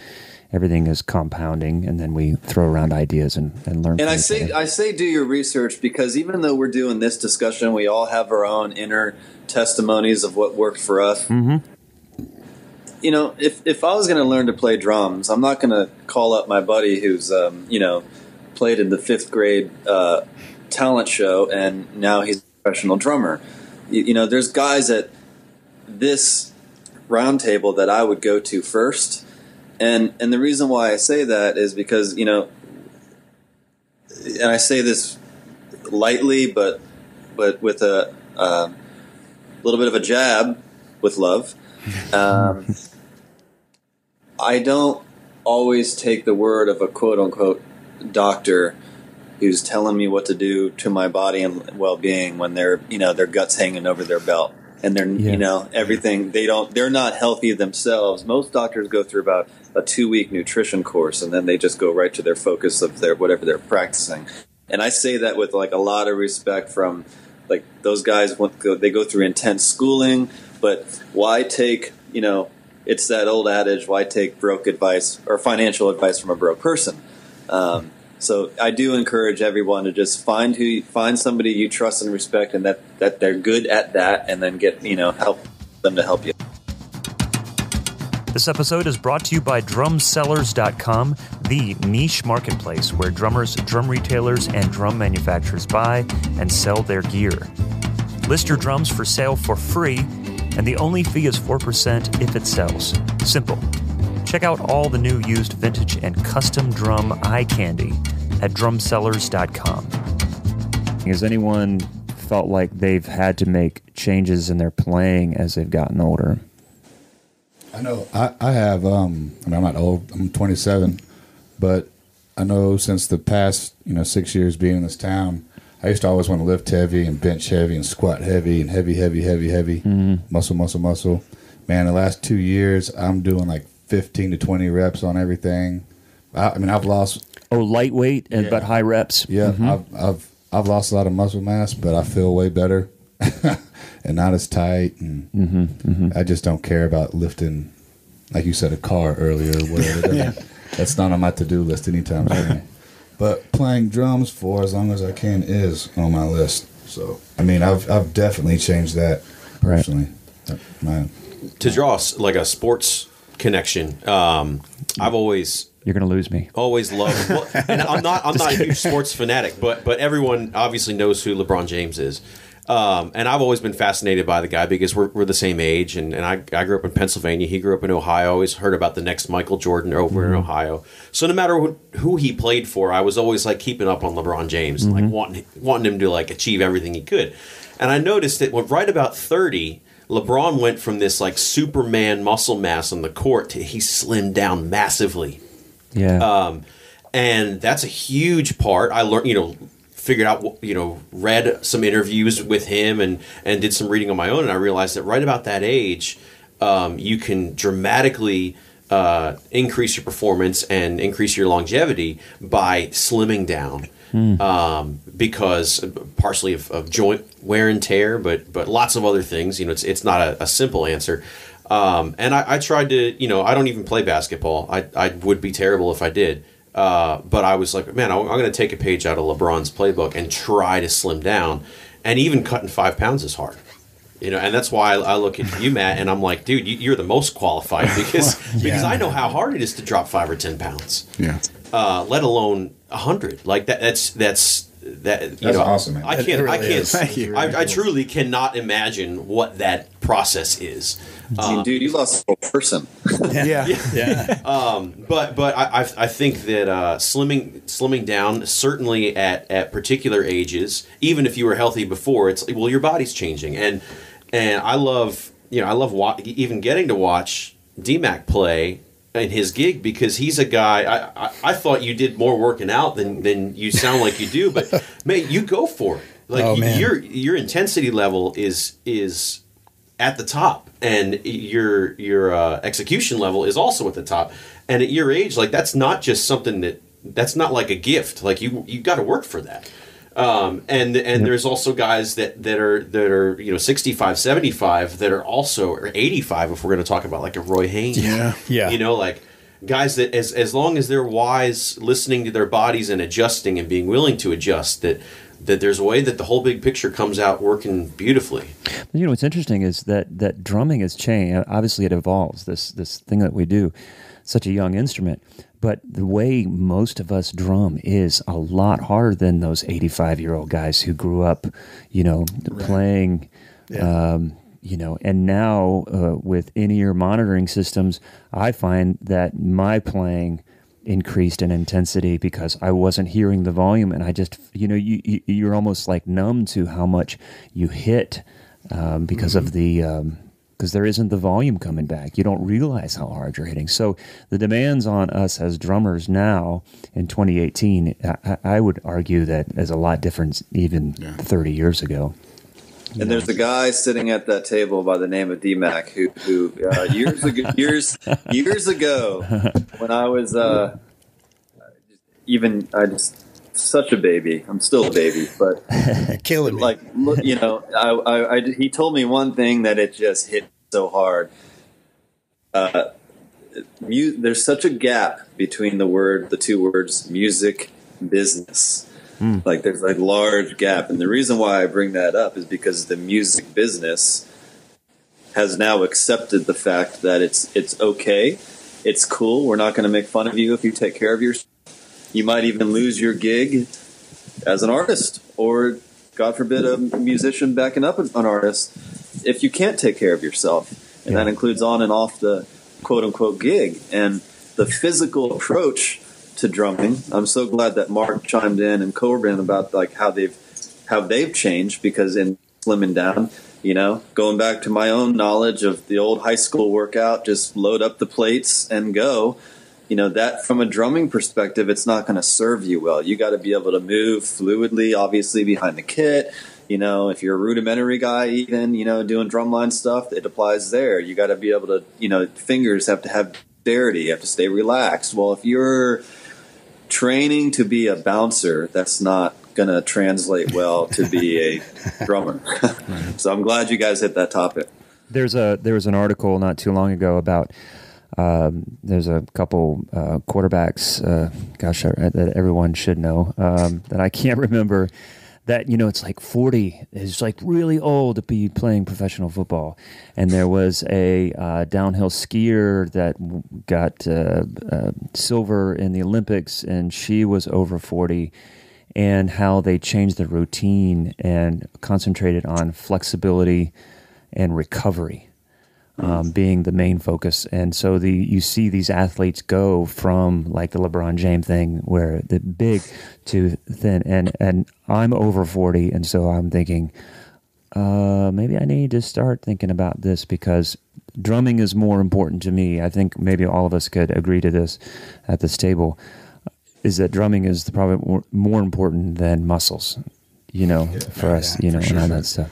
everything is compounding, and then we throw around ideas and, and learn. and I say. I say do your research because even though we're doing this discussion, we all have our own inner testimonies of what worked for us. Mm-hmm. You know, if if I was going to learn to play drums, I'm not going to call up my buddy who's um, you know played in the fifth grade uh, talent show and now he's a professional drummer. You, you know, there's guys at this round table that I would go to first. And and the reason why I say that is because, you know, and I say this lightly but but with a uh, little bit of a jab with love. Um, I don't always take the word of a quote unquote doctor who's telling me what to do to my body and well-being when they're you know their guts hanging over their belt and they're Yeah. you know everything they don't they're not healthy themselves most doctors go through about a two week nutrition course and then they just go right to their focus of their whatever they're practicing and i say that with like a lot of respect from like those guys they go through intense schooling, but why take you know? It's that old adage: why take broke advice or financial advice from a broke person? Um, so I do encourage everyone to just find who find somebody you trust and respect, and that that they're good at that, and then get you know help them to help you. This episode is brought to you by drumsellers.com, the niche marketplace where drummers, drum retailers, and drum manufacturers buy and sell their gear. List your drums for sale for free, and the only fee is 4% if it sells. Simple. Check out all the new used vintage and custom drum eye candy at drumsellers.com. Has anyone felt like they've had to make changes in their playing as they've gotten older? I know. I, I have. Um, I mean, I'm not old. I'm 27, but I know since the past, you know, six years being in this town, I used to always want to lift heavy and bench heavy and squat heavy and heavy, heavy, heavy, heavy, muscle, muscle, muscle. Man, the last two years, I'm doing like 15 to 20 reps on everything. I, I mean, I've lost. Oh, lightweight and Yeah. but high reps. Yeah, Mhm. I've, I've I've lost a lot of muscle mass, but I feel way better and not as tight. And Mm-hmm, I just don't care about lifting, like you said, a car earlier or whatever. Yeah. That's not on my to do list anytime soon. But playing drums for as long as I can is on my list. So I mean, I've I've definitely changed that personally. My, to draw s- like a sports connection. Um, I've always You're going to lose me. always loved. Well, and I'm not I'm not a huge sports fanatic, but but everyone obviously knows who LeBron James is. Um, and I've always been fascinated by the guy because we're, we're the same age, and, and I, I grew up in Pennsylvania. He grew up in Ohio. I always heard about the next Michael Jordan over in Ohio. So no matter who, who he played for, I was always like keeping up on LeBron James, and like wanting wanting him to like achieve everything he could. And I noticed that when right about thirty, LeBron went from this like Superman muscle mass on the court to he slimmed down massively Yeah. um, and that's a huge part. I learned, you know, figured out, you know, read some interviews with him and and did some reading on my own, and I realized that right about that age, um, you can dramatically uh, increase your performance and increase your longevity by slimming down. Um, because partially of, of joint wear and tear, but but lots of other things. You know, it's it's not a, a simple answer. Um, and I, I tried to, you know, I don't even play basketball. I, I would be terrible if I did. Uh, but I was like, man, I'm going to take a page out of LeBron's playbook and try to slim down. And even cutting five pounds is hard. You know, and that's why I, I look at you, Matt, and I'm like, dude, you, you're the most qualified because because I know how hard it is to drop five or ten pounds, Yeah. uh, let alone a hundred. Like that, that's that's that. You That's know, awesome, man. I can't. I can't. is. Thank you. I, I truly cannot imagine what that process is. I mean, dude, you lost a person. Yeah. Yeah. yeah. Um, but but I, I, I think that uh, slimming slimming down certainly at, at particular ages, even if you were healthy before, it's well your body's changing, and and I love you know I love wa- even getting to watch DMAC play in his gig because he's a guy. I, I, I thought you did more working out than than you sound like you do, but man, you go for it. Like Oh, your your intensity level is is at the top and your your uh, execution level is also at the top and at your age like that's not just something that that's not like a gift like you you got to work for that um, and and there's also guys that that are that are you know 65 75 that are also or 85 if we're going to talk about like a Roy Haynes Yeah. Yeah. you know like guys that as as long as they're wise listening to their bodies and adjusting and being willing to adjust that that there's a way that the whole big picture comes out working beautifully You know what's interesting is that that drumming has changed. Obviously, it evolves. This this thing that we do, such a young instrument, but the way most of us drum is a lot harder than those eighty-five year old guys who grew up, you know, playing. Um, you know, and now uh, with in-ear monitoring systems, I find that my playing increased in intensity because I wasn't hearing the volume, and I just, you know, you, you you're almost like numb to how much you hit um, because of the because there isn't the volume coming back. You don't realize how hard you're hitting. So the demands on us as drummers now in 2018, I, I would argue that is a lot different even 30 years ago. And there's a guy sitting at that table by the name of DMAC who, who uh, years ago, years years ago, when I was uh, even I just such a baby. I'm still a baby, but Killing me. like you know, I, I, I, he told me one thing that it just hit so hard. Uh, mu- there's such a gap between the word, the two words, music, business. Like there's a large gap, and the reason why I bring that up is because the music business has now accepted the fact that it's it's okay, it's cool. We're not going to make fun of you if you take care of yourself. You might even lose your gig as an artist, or God forbid, a musician backing up an artist if you can't take care of yourself, and that includes on and off the quote unquote gig and the physical approach to drumming. I'm so glad that Mark chimed in and Corbin about like how they've how they've changed because in slimming down, you know, going back to my own knowledge of the old high school workout, just load up the plates and go. You know, that from a drumming perspective, it's not going to serve you well. You got to be able to move fluidly, obviously, behind the kit. You know, if you're a rudimentary guy, even, you know, doing drumline stuff, it applies there. You got to be able to, you know, fingers have to have dexterity, you have to stay relaxed. Well, if you're training to be a bouncer, that's not going to translate well to be a drummer. so I'm glad you guys hit that topic. There's a there was an article not too long ago about um, there's a couple uh, quarterbacks. Uh, gosh, that everyone should know um, that I can't remember. That you know, it's like forty is like really old to be playing professional football. And there was a uh, downhill skier that got uh, uh, silver in the Olympics, and she was over forty. And how they changed the routine and concentrated on flexibility and recovery um, being the main focus. And so the you see these athletes go from like the LeBron James thing, where the big to thin. And and I'm over forty, and so I'm thinking, uh, maybe I need to start thinking about this because drumming is more important to me. I think maybe all of us could agree to this at this table. Is that drumming is probably more, more important than muscles, you know, for us, you know, and all that stuff.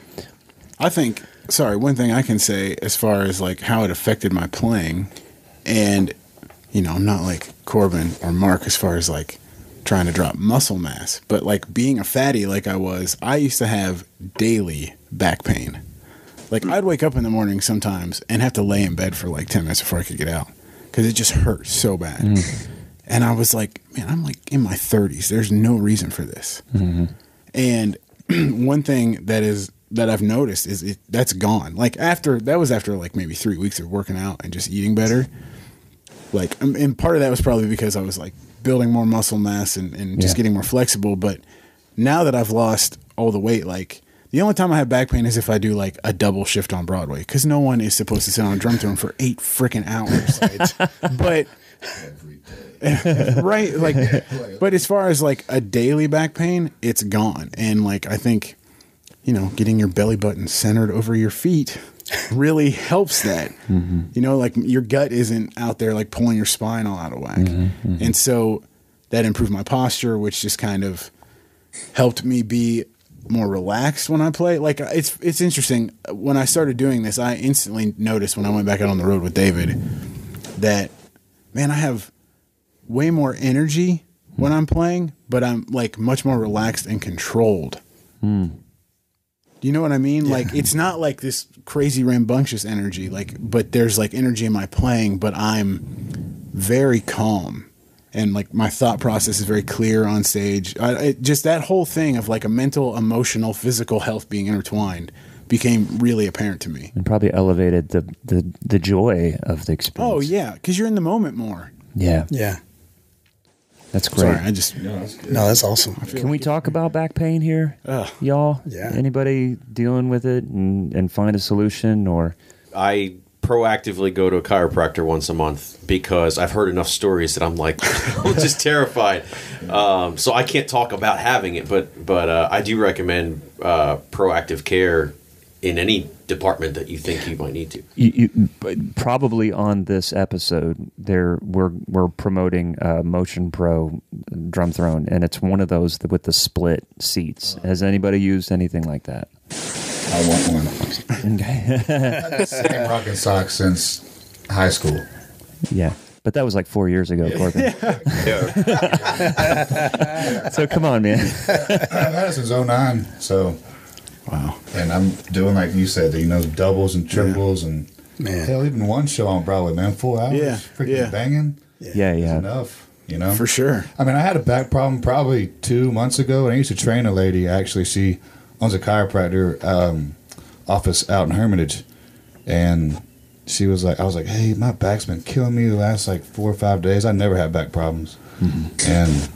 I think, sorry, one thing I can say as far as like how it affected my playing, and you know, I'm not like Corbin or Mark as far as like trying to drop muscle mass, but like being a fatty like I was, I used to have daily back pain. Like I'd wake up in the morning sometimes and have to lay in bed for like 10 minutes before I could get out because it just hurt so bad. Mm. And I was like, man, I'm like in my 30s. There's no reason for this. Mm-hmm. And one thing that is that I've noticed is it, that's gone. Like after that was after like maybe three weeks of working out and just eating better. Like, um, and part of that was probably because I was like building more muscle mass and, and just Yeah. getting more flexible. But now that I've lost all the weight, like the only time I have back pain is if I do like a double shift on Broadway because no one is supposed to sit on a drum throne for eight freaking hours. But right like but as far as like a daily back pain it's gone and like i think you know getting your belly button centered over your feet really helps that. Mm-hmm. You know like your gut isn't out there like pulling your spine all out of whack. Mm-hmm. Mm-hmm. And so that improved my posture which just kind of helped me be more relaxed when I play. Like uh, it's it's interesting. When I started doing this, I instantly noticed when I went back out on the road with David that man, I have way more energy when hmm. I'm playing, but I'm like much more relaxed and controlled. Hmm. Do you know what I mean? Like it's not like this crazy rambunctious energy, like but there's like energy in my playing, but I'm very calm and like my thought process is very clear on stage. I, it, just that whole thing of like a mental, emotional, physical health being intertwined became really apparent to me. and probably elevated the the, the joy of the oh, experience. Oh yeah, because you're in the moment more. yeah, Yeah. That's great. Sorry, I just No, that's awesome. Can we talk about back pain here, Ugh. y'all? Yeah. Anybody dealing with it and, and find a solution or? I proactively go to a chiropractor once a month because I've heard enough stories that I'm like, I'm just terrified. Um, so I can't talk about having it, but but uh, I do recommend uh, proactive care in any department that you think you might need to. You, you, probably on this episode, there we're we're promoting uh, Motion Pro drum throne, and it's one of those with the split seats. Has anybody used anything like that? I want one. Okay. Same Roc-N-Soc since high school. yeah, But that was like four years ago, Corbin. Yeah. so come on, man. I've had it since 09, so Wow. and I'm doing like you said, you know, doubles and triples and Man. hell, even one show on Broadway, man, four hours, Yeah, freaking yeah. banging, Yeah, is yeah. enough, you know, For sure. I mean, I had a back problem probably two months ago, and I used to train a lady. Actually, she owns a chiropractor um, office out in Hermitage, and she was like, I was like, hey, my back's been killing me the last like four or five days. I never had back problems, and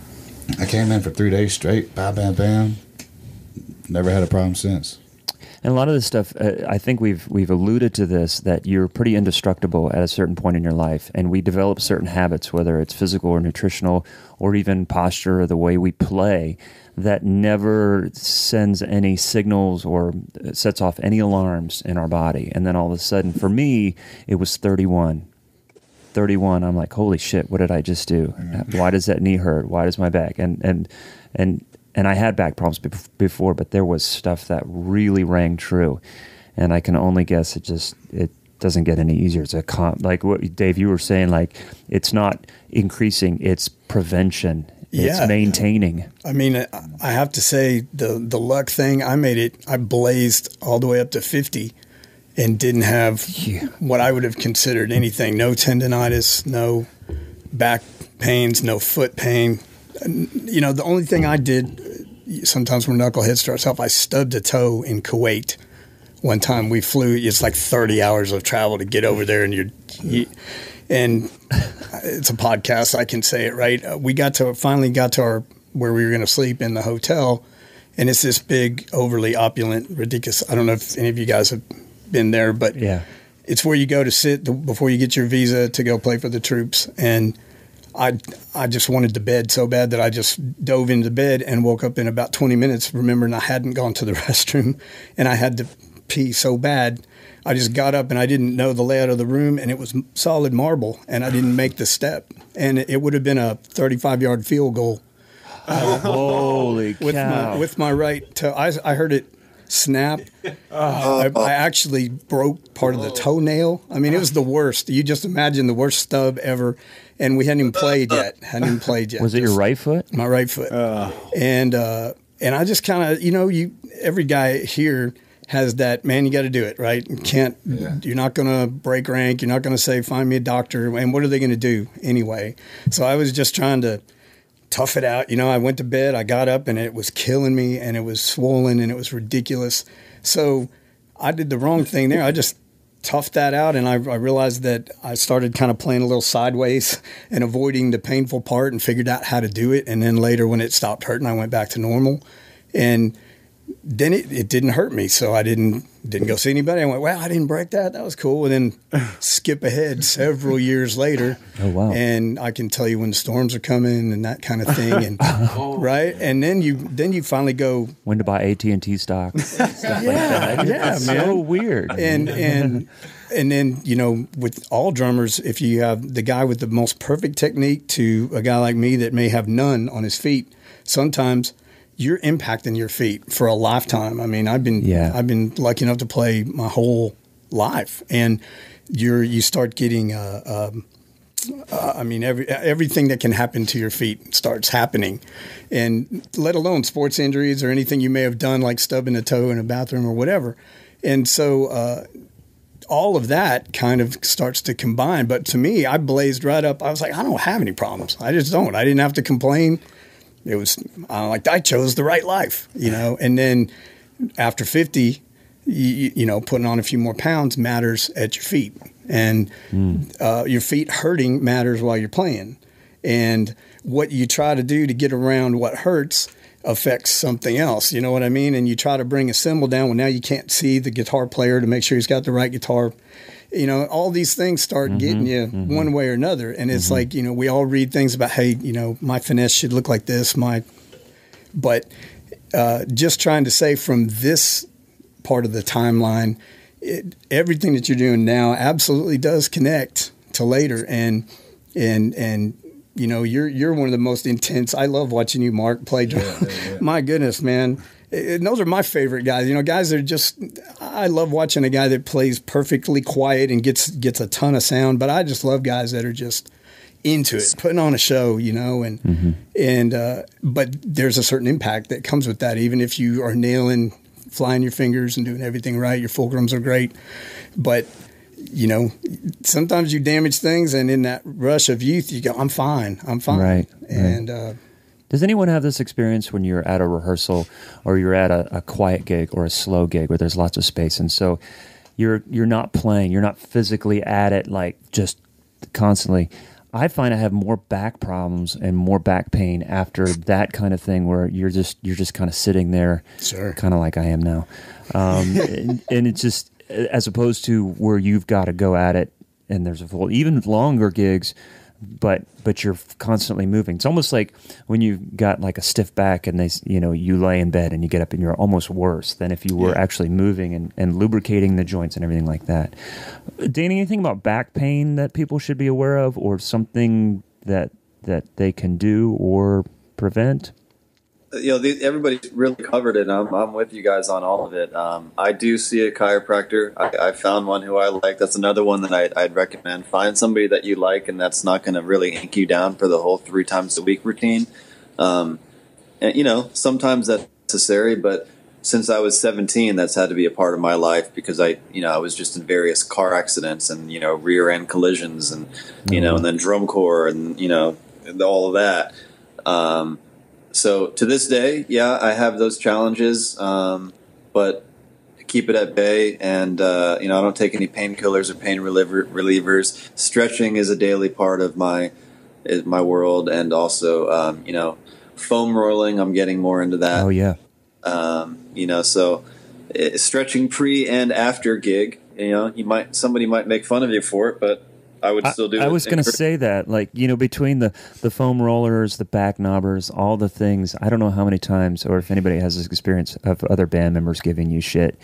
I came in for three days straight, bam, bam, bam. Never had a problem since. And a lot of this stuff, uh, I think we've we've alluded to this that you're pretty indestructible at a certain point in your life, and we develop certain habits, whether it's physical or nutritional, or even posture or the way we play, that never sends any signals or sets off any alarms in our body. And then all of a sudden, for me, it was 31. 31 i'm like holy shit what did i just do why does that knee hurt why does my back and and and and i had back problems bef- before but there was stuff that really rang true and i can only guess it just it doesn't get any easier it's a con- like what dave you were saying like it's not increasing it's prevention it's Yeah. maintaining I mean, I have to say the the luck thing. I made it. I blazed all the way up to fifty, and didn't have what I would have considered anything. No tendonitis, no back pains, no foot pain. You know, the only thing I did sometimes when knucklehead starts off, I stubbed a toe in Kuwait. One time we flew. It's like thirty hours of travel to get over there, and you're. You, and it's a podcast. I can say it right. Uh, we got to finally got to our where we were going to sleep in the hotel, and it's this big, overly opulent, ridiculous. I don't know if any of you guys have been there, but yeah it's where you go to sit before you get your visa to go play for the troops. And I I just wanted the bed so bad that I just dove into bed and woke up in about 20 minutes, remembering I hadn't gone to the restroom, and I had to pee so bad. I just got up and I didn't know the layout of the room, and it was solid marble, and I didn't make the step, and it, it would have been a 35 yard field goal oh, holy with cow my with my right toe. I, I heard it snap. I, I actually broke part of the oh. toenail. I mean, it was the worst. You just imagine the worst stub ever. And we hadn't even played yet. Hadn't even played yet. was it your right foot My right foot. and uh, and I just kind of you know you every guy here has that man. You got to do it right. You can't. You're not going to break rank. You're not going to say find me a doctor. And what are they going to do anyway? So I was just trying to tough it out. You know, I went to bed, I got up, and it was killing me, and it was swollen, and it was ridiculous. So I did the wrong thing there. I just toughed that out, and I, I realized that I started kind of playing a little sideways and avoiding the painful part, and figured out how to do it. And then later, when it stopped hurting, I went back to normal, and then it, it didn't hurt me, so I didn't didn't go see anybody. I went, wow, I didn't break that. That was cool. And then skip ahead several years later. Oh, wow. And I can tell you when the storms are coming and that kind of thing. And oh. right, and then you then you finally go when to buy at&t stock stuff like Yeah, that yeah, man. so weird and and and then you know with all drummers, if you have the guy with the most perfect technique to a guy like me that may have none on his feet, sometimes you're impacting your feet for a lifetime. I mean, I've been Yeah. I've been lucky enough to play my whole life, and you're you start getting. Uh, um, uh, I mean, every everything that can happen to your feet starts happening, and let alone sports injuries or anything you may have done, like stubbing a toe in a bathroom or whatever. And so, uh, all of that kind of starts to combine. But to me, I blazed right up. I was like, I don't have any problems. I just don't. I didn't have to complain. It was I like I chose the right life, you know. And then after fifty, you, you know, putting on a few more pounds matters at your feet, and uh, your feet hurting matters while you're playing. And what you try to do to get around what hurts affects something else. You know what I mean? And you try to bring a cymbal down. Well, now you can't see the guitar player to make sure he's got the right guitar. You know, all these things start mm-hmm, getting you mm-hmm. one way or another. And it's mm-hmm. like, you know, we all read things about, hey, you know, my finesse should look like this. My, but uh, just trying to say from this part of the timeline, it, everything that you're doing now absolutely does connect to later, and and and you know you're you're one of the most intense. I love watching you, Mark, play drum. My goodness, man. And those are my favorite guys. You know, guys that are just. I love watching a guy that plays perfectly quiet and gets gets a ton of sound. But I just love guys that are just, into it, putting on a show, you know, and Mm-hmm. and uh, but there's a certain impact that comes with that. Even if you are nailing, flying your fingers and doing everything right, your fulcrums are great, but you know, sometimes you damage things, and in that rush of youth, you go, "I'm fine, I'm fine," Right, right. and. Uh, Does anyone have this experience when you're at a rehearsal or you're at a, a quiet gig or a slow gig where there's lots of space and so you're you're not playing, you're not physically at it like just constantly. I find I have more back problems and more back pain after that kind of thing where you're just you're just kind of sitting there, Sure. kind of like I am now, um, and, and it's just as opposed to where you've got to go at it and there's a full even longer gigs but but you're constantly moving. It's almost like when you got like a stiff back and they you know you lay in bed and you get up and you're almost worse than if you were actually moving and, and lubricating the joints and everything like that. Danny, anything about back pain that people should be aware of or something that that they can do or prevent? You know, the, everybody's really covered it. I'm, I'm with you guys on all of it. Um, I do see a chiropractor. I, I found one who I like. That's another one that I, I'd recommend. Find somebody that you like, and that's not going to really ink you down for the whole three times a week routine. Um, and you know, sometimes that's necessary, but since I was 17, that's had to be a part of my life because I, you know, I was just in various car accidents and you know rear end collisions and you know, and then drum corps and you know, and all of that. Um, so to this day, yeah, I have those challenges, um, but keep it at bay. And uh, you know, I don't take any painkillers or pain reliever, relievers. Stretching is a daily part of my is my world, and also um, you know, foam rolling. I'm getting more into that. Oh yeah. Um, you know, so uh, stretching pre and after gig. You know, you might somebody might make fun of you for it, but I would still do it. I was going to say that, like you know, between the the foam rollers, the back knobbers, all the things. I don't know how many times, or if anybody has this experience of other band members giving you shit.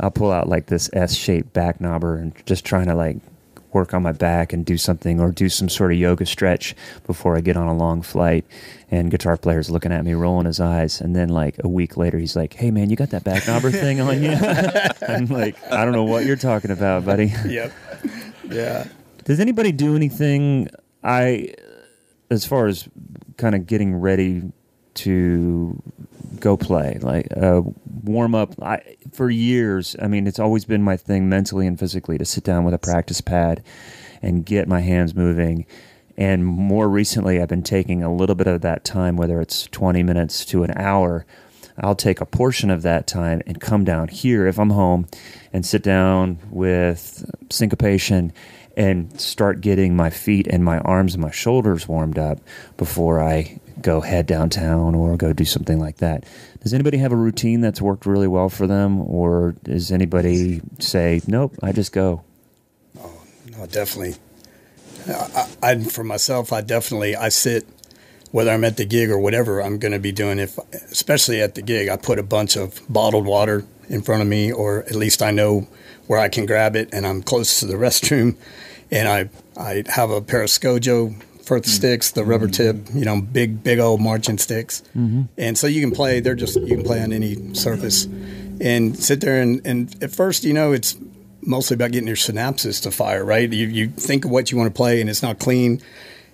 I'll pull out like this S-shaped back knobber and just trying to like work on my back and do something or do some sort of yoga stretch before I get on a long flight. And guitar player's looking at me, rolling his eyes, and then like a week later, he's like, "Hey man, you got that back knobber thing on you?" I'm like, "I don't know what you're talking about, buddy." yep. Yeah. Does anybody do anything? I, as far as kind of getting ready to go play, like uh, warm up. I for years. I mean, it's always been my thing, mentally and physically, to sit down with a practice pad and get my hands moving. And more recently, I've been taking a little bit of that time, whether it's twenty minutes to an hour. I'll take a portion of that time and come down here if I'm home and sit down with syncopation and start getting my feet and my arms and my shoulders warmed up before I go head downtown or go do something like that. Does anybody have a routine that's worked really well for them or does anybody say, "Nope, I just go." Oh, no, definitely. I, I, for myself, I definitely I sit whether I'm at the gig or whatever I'm going to be doing. If especially at the gig, I put a bunch of bottled water in front of me, or at least I know where I can grab it, and I'm close to the restroom. And I I have a pair of Scojo Firth mm. sticks, the rubber mm-hmm. tip, you know, big big old marching sticks, mm-hmm. and so you can play. They're just you can play on any surface, and sit there and and at first, you know, it's mostly about getting your synapses to fire, right? You, you think of what you want to play and it's not clean,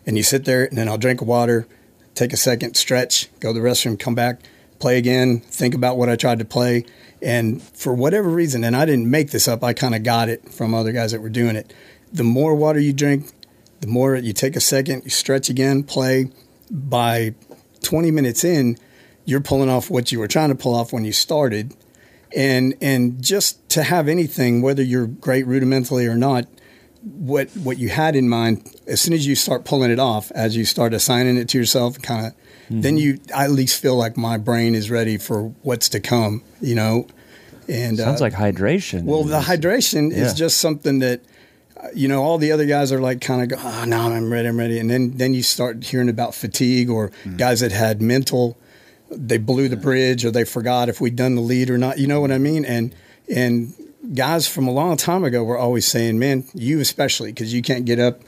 and you sit there, and then I'll drink water, take a second, stretch, go to the restroom, come back, play again, think about what I tried to play. And for whatever reason, and I didn't make this up, I kind of got it from other guys that were doing it. The more water you drink, the more you take a second, you stretch again, play. By 20 minutes in, you're pulling off what you were trying to pull off when you started and and just to have anything, whether you're great rudimentally or not, what what you had in mind, as soon as you start pulling it off, as you start assigning it to yourself, kind of, then you I at least feel like my brain is ready for what's to come, you know. And Sounds uh, like hydration. well, the hydration Yeah. is just something that uh, you know all the other guys are like kind of go, oh, no, I'm ready, I'm ready, and then then you start hearing about fatigue or guys that had mental, they blew the bridge or they forgot if we'd done the lead or not. You know what I mean? And and guys from a long time ago were always saying, man, you especially because you can't get up.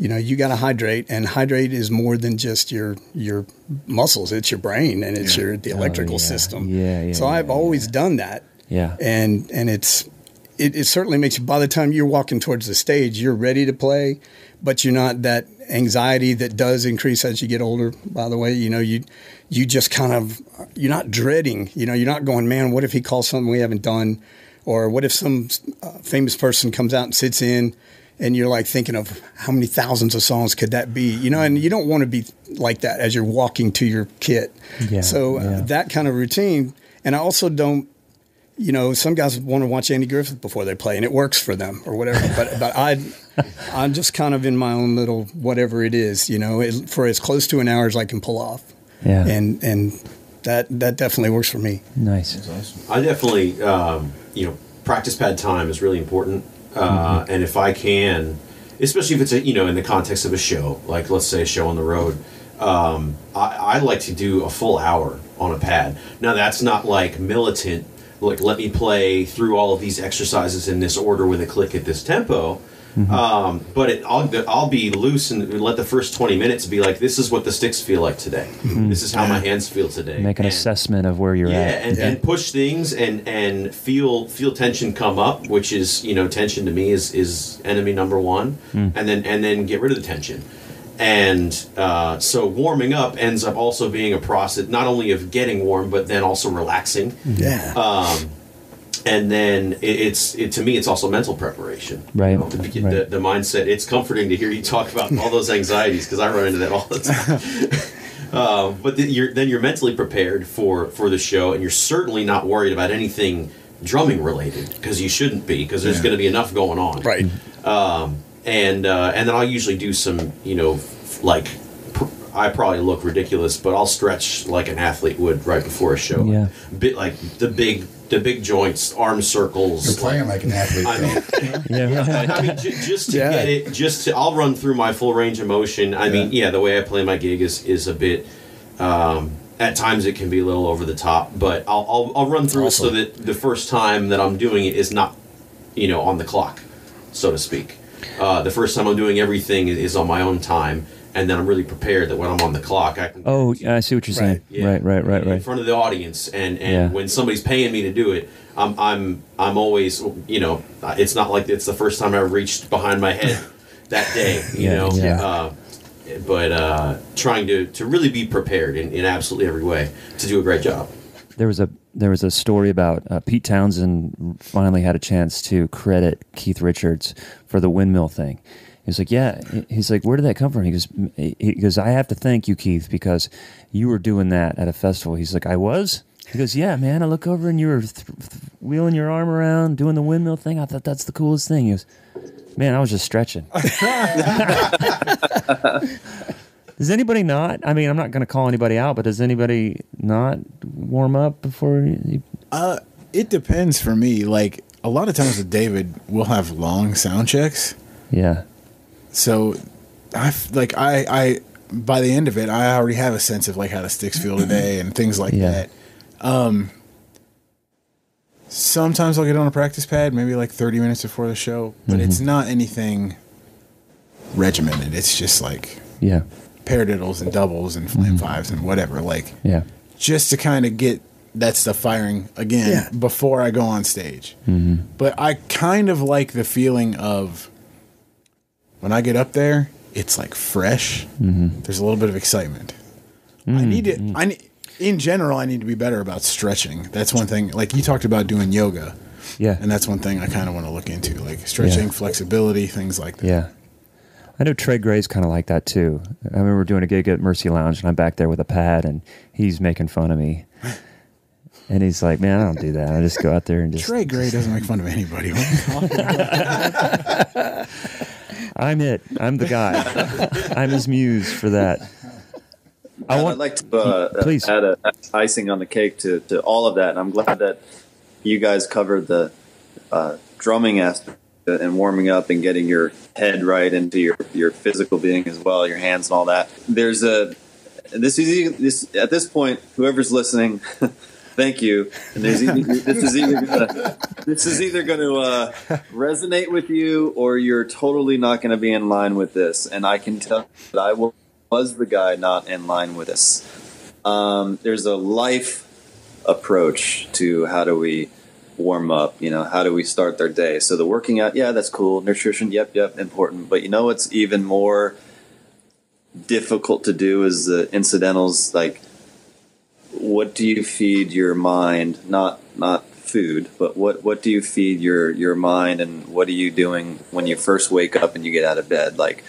You know, you got to hydrate, and hydrate is more than just your your muscles. It's your brain, and it's your the electrical Oh, yeah. system. Yeah, yeah, So I've yeah, always done that yeah. and and it's it, it certainly makes you. By the time you're walking towards the stage, you're ready to play, but you're not that anxiety that does increase as you get older. By the way, you know you you just kind of you're not dreading. You know, you're not going, man. What if he calls something we haven't done, or what if some uh, famous person comes out and sits in and you're like thinking of how many thousands of songs could that be? You know and you don't want to be like that as you're walking to your kit. Yeah, so yeah. uh, that kind of routine. And i also don't you know some guys want to watch andy griffith before they play and it works for them or whatever. But but i i'm just kind of in my own little whatever it is you know? It, for as close to an hour as i can pull off. Yeah. and and that that definitely works for me Nice. I definitely, um, you know, practice pad time is really important, uh, and if I can, especially if it's a, you know in the context of a show, like let's say a show on the road, um, I, I like to do a full hour on a pad. Now that's not like militant, like let me play through all of these exercises in this order with a click at this tempo. Um, but it, I'll I'll be loose and let the first twenty minutes be like, this is what the sticks feel like today. This is how my hands feel today. Make an And- assessment of where you're yeah, at. and, and push things and and feel feel tension come up, which is you know tension to me is is enemy number one, Hmm. and then and then get rid of the tension. And uh, so warming up ends up also being a process not only of getting warm, but then also relaxing. yeah Um, and then it, it's it, to me it's also mental preparation Right, You know, to get right. the, the mindset it's comforting to hear you talk about all those anxieties because i run into that all the time uh, but then you're then you're mentally prepared for for the show and you're certainly not worried about anything drumming related because you shouldn't be because there's Yeah. going to be enough going on right um, and uh, and then I'll usually do some, you know, like I probably look ridiculous, but I'll stretch like an athlete would right before a show. Yeah. bit like the big the big joints, arm circles. You're playing like an athlete. I mean, Yeah. I mean, j- just to Yeah. get it, just to, I'll run through my full range of motion. I mean, yeah, the way I play my gig is is a bit. Um, at times it can be a little over the top, but I'll I'll, I'll run through it so that the first time that I'm doing it is not, you know, on the clock, so to speak. Uh, the first time I'm doing everything is- is on my own time, and then I'm really prepared that when I'm on the clock, I can. Oh, yeah, I see what you're saying. Yeah, Right, right, right, in front of the audience, and and Yeah. when somebody's paying me to do it, I'm I'm I'm always you know it's not like it's the first time I reached behind my head that day, you Yeah, know. yeah. Uh, but uh, trying to, to really be prepared in, in absolutely every way to do a great job. There was a there was a story about uh, Pete Townshend finally had a chance to credit Keith Richards for the windmill thing. He was like, "Yeah." He's like, "Where did that come from?" He goes, "He goes, I have to thank you, Keith, because you were doing that at a festival." He's like, "I was." He goes, "Yeah, man. I look over and you were th- th- wheeling your arm around, doing the windmill thing. I thought that's the coolest thing." He goes, "Man, I was just stretching." Does anybody not? I mean, I'm not going to call anybody out, but does anybody not warm up before you? Uh, it depends for me. Like a lot of times with David, we'll have long sound checks. Yeah. So, I f- like I I by the end of it, I already have a sense of like how the sticks feel mm-hmm. today and things like Yeah. that. Um, sometimes I'll get on a practice pad, maybe like thirty minutes before the show, but mm-hmm. it's not anything regimented. It's just like Yeah. paradiddles and doubles and flam mm-hmm. fives and whatever. Like Yeah. just to kind of get that stuff firing again Yeah. before I go on stage. But I kind of like the feeling of when I get up there, it's like fresh. Mm-hmm. There's a little bit of excitement. I mm, need to. Mm. I need, in general, I need to be better about stretching. That's one thing. Like you talked about doing yoga, Yeah. and that's one thing I kind of want to look into, like stretching, Yeah. flexibility, things like that. Yeah. I know Trey Gray's kind of like that too. I remember doing a gig at Mercy Lounge and I'm back there with a pad and he's making fun of me. And he's like, man, I don't do that. I just go out there and just. Trey Gray doesn't make fun of anybody. What are you talking about? I'm it. I'm the guy. I'm his muse for that. I want. I'd like to uh, Please. add a icing on the cake to, to all of that. And I'm glad that you guys covered the uh, drumming aspect and warming up and getting your head right into your, your physical being as well, your hands and all that. There's a this is this at this point, whoever's listening, thank you. And there's either, this is either gonna, this is either going to uh, resonate with you or you're totally not going to be in line with this. And I can tell that I was the guy not in line with this. Um, there's a life approach to how do we warm up? You know, how do we start their day? So the working out, yeah, that's cool. Nutrition, yep, yep, important. But you know what's even more difficult to do is the incidentals like what do you feed your mind? Not not food but what what do you feed your your mind and what are you doing when you first wake up and you get out of bed? Like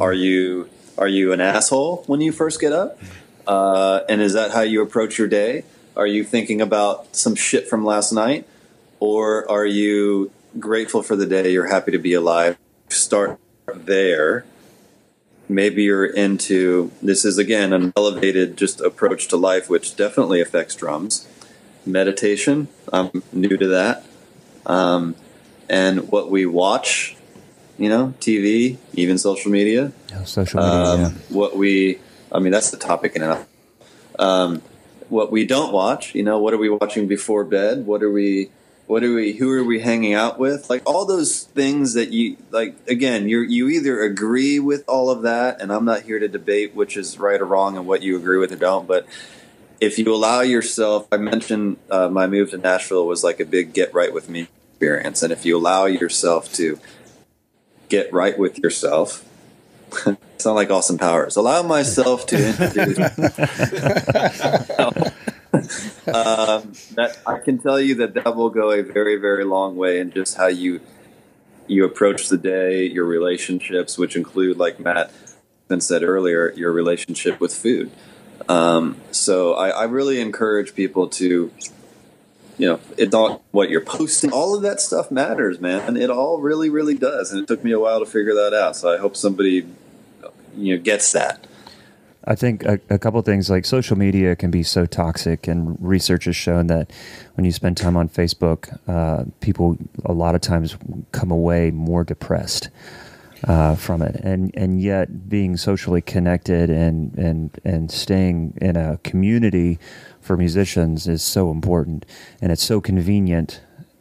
are you are you an asshole when you first get up? Uh, and is that how you approach your day? Are you thinking about some shit from last night? Or are you grateful for the day? You're happy to be alive? Start there maybe you're into this is again an elevated just approach to life which definitely affects drums meditation i'm new to that um, and what we watch you know tv even social media Yeah, social media. um, yeah. what we i mean that's the topic in of um, what we don't watch you know what are we watching before bed what are we what are we who are we hanging out with like all those things that you like again you you either agree with all of that and i'm not here to debate which is right or wrong and what you agree with or don't but if you allow yourself i mentioned uh, my move to nashville was like a big get right with me experience and if you allow yourself to get right with yourself sound like Austin Powers. Allow myself to introduce. um, that I can tell you that that will go a very, very long way in just how you you approach the day, your relationships, which include, like Matt said earlier, your relationship with food. Um, so I, I really encourage people to, you know, it's not what you're posting. All of that stuff matters, man. It all really, really does. And it took me a while to figure that out. So I hope somebody, you know, gets that. I think a, a couple things like social media can be so toxic, and research has shown that when you spend time on Facebook, uh, people a lot of times come away more depressed uh, from it, and and yet being socially connected and and and staying in a community for musicians is so important, and it's so convenient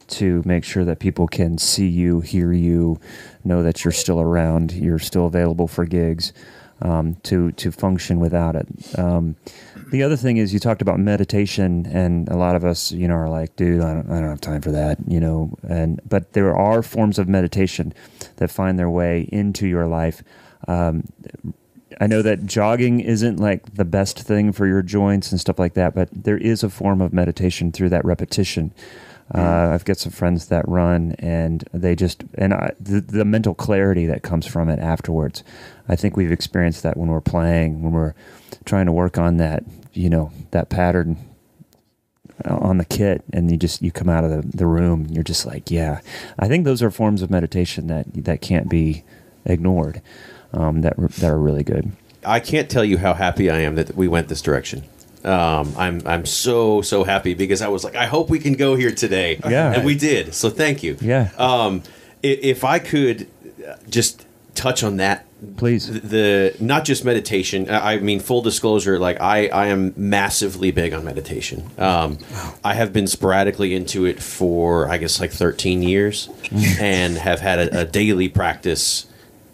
to make sure that people can see you, hear you, know that you're still around, you're still available for gigs um, to to function without it. Um, the other thing is you talked about meditation, and a lot of us, you know, are like, "Dude, I don't, I don't have time for that," you know. And but there are forms of meditation that find their way into your life. Um, I know that jogging isn't like the best thing for your joints and stuff like that, but there is a form of meditation through that repetition. Uh, I've got some friends that run, and they just and I, the, the mental clarity that comes from it afterwards. I think we've experienced that when we're playing, when we're trying to work on that, you know, that pattern on the kit, and you just you come out of the, the room, and you're just like, yeah. I think those are forms of meditation that that can't be ignored. Um, that that are really good. I can't tell you how happy I am that we went this direction. Um, I'm I'm so so happy because I was like, I hope we can go here today. Yeah. and we did. So thank you. Yeah. Um, if I could uh, just touch on that, Please. the, the not just meditation. I I mean, full disclosure, like I I am massively big on meditation. Um, I have been sporadically into it for I guess like 13 years, and have had a, a daily practice.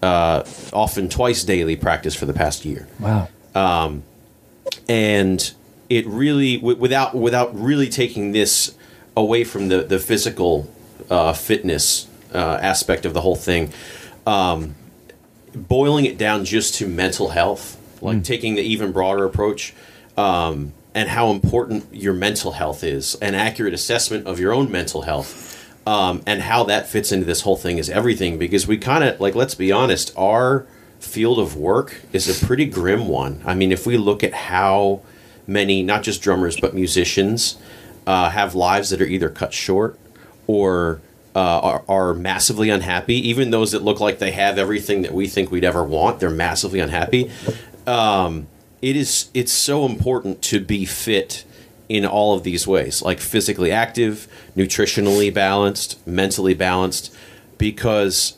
Uh, often twice daily practice for the past year Wow. Um and it really w- without without really taking this away from the the physical uh, fitness uh, aspect of the whole thing um, boiling it down just to mental health like taking the even broader approach um, and how important your mental health is an accurate assessment of your own mental health um, and how that fits into this whole thing is everything because we kind of like let's be honest our field of work is a pretty grim one. I mean if we look at how many not just drummers but musicians uh, have lives that are either cut short or uh, are, are massively unhappy. Even those that look like they have everything that we think we'd ever want they're massively unhappy. Um, it is it's so important to be fit in all of these ways like physically active nutritionally balanced mentally balanced because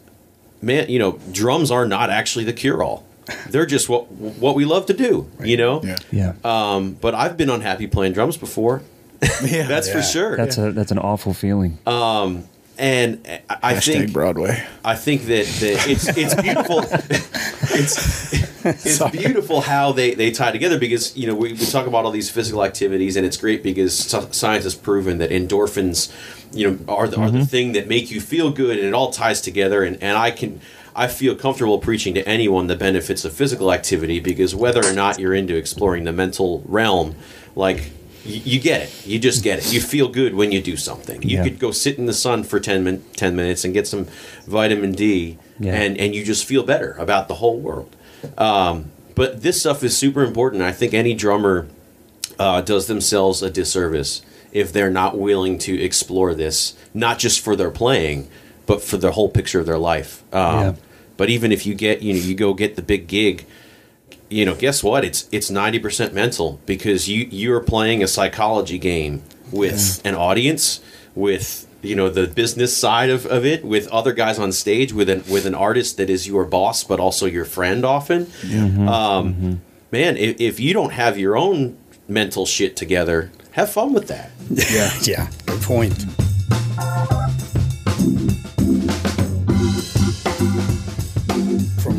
man you know drums are not actually the cure all they're just what what we love to do you know Yeah. Yeah. um, but i've been unhappy playing drums before Yeah. that's for sure That's a that's an awful feeling. Um, and I- i Hashtag think Broadway. I think that, that it's it's beautiful. it's it's beautiful how they, they tie together because you know we, we talk about all these physical activities and it's great because science has proven that endorphins you know are the, are the thing that make you feel good and it all ties together and, and i can i feel comfortable preaching to anyone the benefits of physical activity because whether or not you're into exploring the mental realm like you, you get it you just get it you feel good when you do something you Yeah. could go sit in the sun for 10, min- 10 minutes and get some vitamin d Yeah. and and you just feel better about the whole world um, but this stuff is super important i think any drummer uh, does themselves a disservice if they're not willing to explore this, not just for their playing, but for the whole picture of their life. Um, Yeah. But even if you get, you know, you go get the big gig, you know, guess what? It's it's ninety percent mental because you you're playing a psychology game with an audience, with you know the business side of, of it, with other guys on stage, with an with an artist that is your boss but also your friend often um, man, if, if you don't have your own mental shit together, have fun with that. Yeah. Yeah, good point.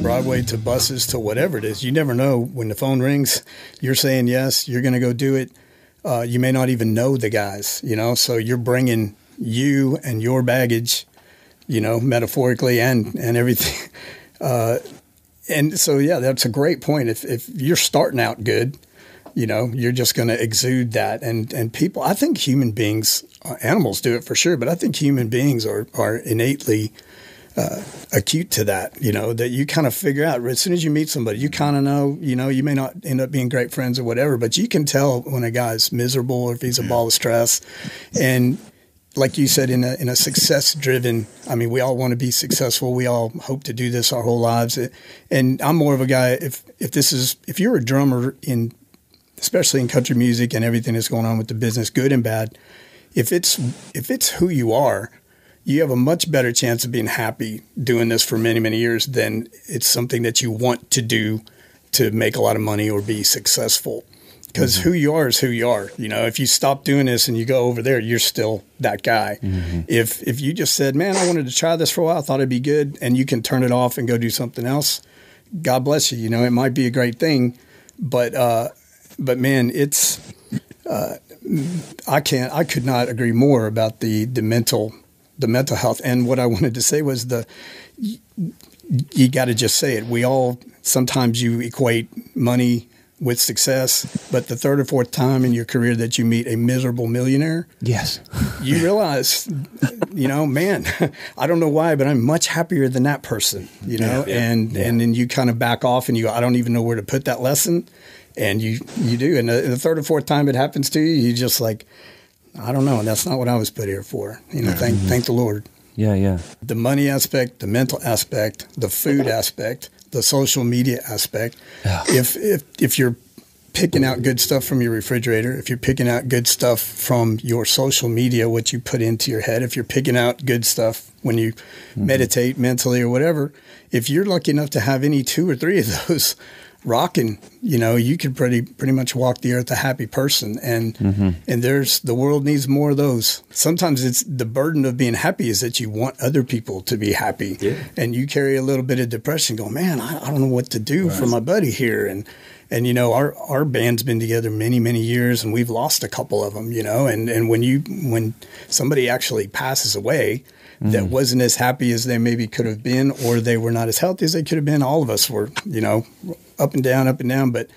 Broadway to buses to whatever it is, you never know when the phone rings. You're saying yes, you're going to go do it. Uh, you may not even know the guys, you know. So you're bringing you and your baggage, you know, metaphorically and and everything. Uh, and so yeah, that's a great point. If if you're starting out good, you know you're just going to exude that and and people i think human beings uh, animals do it for sure but i think human beings are are innately uh, acute to that you know that you kind of figure out as soon as you meet somebody you kind of know you know you may not end up being great friends or whatever but you can tell when a guy's miserable or if he's a ball of stress and like you said, in a in a success driven, I mean, we all want to be successful. We all hope to do this our whole lives. And I'm more of a guy. If if this is if you're a drummer in, especially in country music and everything that's going on with the business, good and bad, if it's if it's who you are, you have a much better chance of being happy doing this for many many years than it's something that you want to do to make a lot of money or be successful because who you are is who you are. You know, if you stop doing this and you go over there, you're still that guy. If if you just said, "Man, I wanted to try this for a while, I thought it'd be good," and you can turn it off and go do something else, God bless you. You know, it might be a great thing, but uh, but man, it's uh, I can't I could not agree more about the the mental the mental health. And what I wanted to say was the you got to just say it. We all sometimes you equate money with success, but the third or fourth time in your career that you meet a miserable millionaire, Yes. you realize, you know, man, I don't know why, but I'm much happier than that person, you know, Yeah, yeah. and and then you kind of back off and you go, I don't even know where to put that lesson, and you you do, and the, the third or fourth time it happens to you, you just like, I don't know, that's not what I was put here for, you know. Thank thank the Lord Yeah, yeah. the money aspect, the mental aspect, the food aspect, the social media aspect. Yeah. If if if you're picking out good stuff from your refrigerator, if you're picking out good stuff from your social media, what you put into your head, if you're picking out good stuff when you mm-hmm. meditate mentally or whatever, if you're lucky enough to have any two or three of those rocking, you know, you could pretty pretty much walk the earth a happy person. And mm-hmm. and there's the world needs more of those. Sometimes it's the burden of being happy is that you want other people to be happy. Yeah. And you carry a little bit of depression, go, man, I, I don't know what to do for my buddy here. And and you know, our our band's been together many many years, and we've lost a couple of them. You know, and and when you when somebody actually passes away. That mm. wasn't as happy as they maybe could have been, or they were not as healthy as they could have been. All of us were, you know, up and down, up and down. But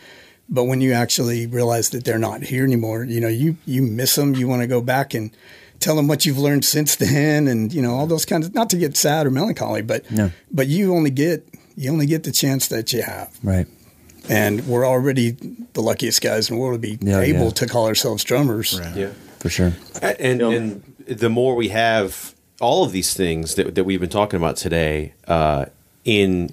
but when you actually realize that they're not here anymore, you know, you you miss them. You want to go back and tell them what you've learned since then, and you know all those kinds of not to get sad or melancholy, but No. but you only get you only get the chance that you have, Right. and we're already the luckiest guys in the world to be Yeah, able yeah. to call ourselves drummers. Yeah. For sure. And, and the more we have all of these things that, that we've been talking about today uh, in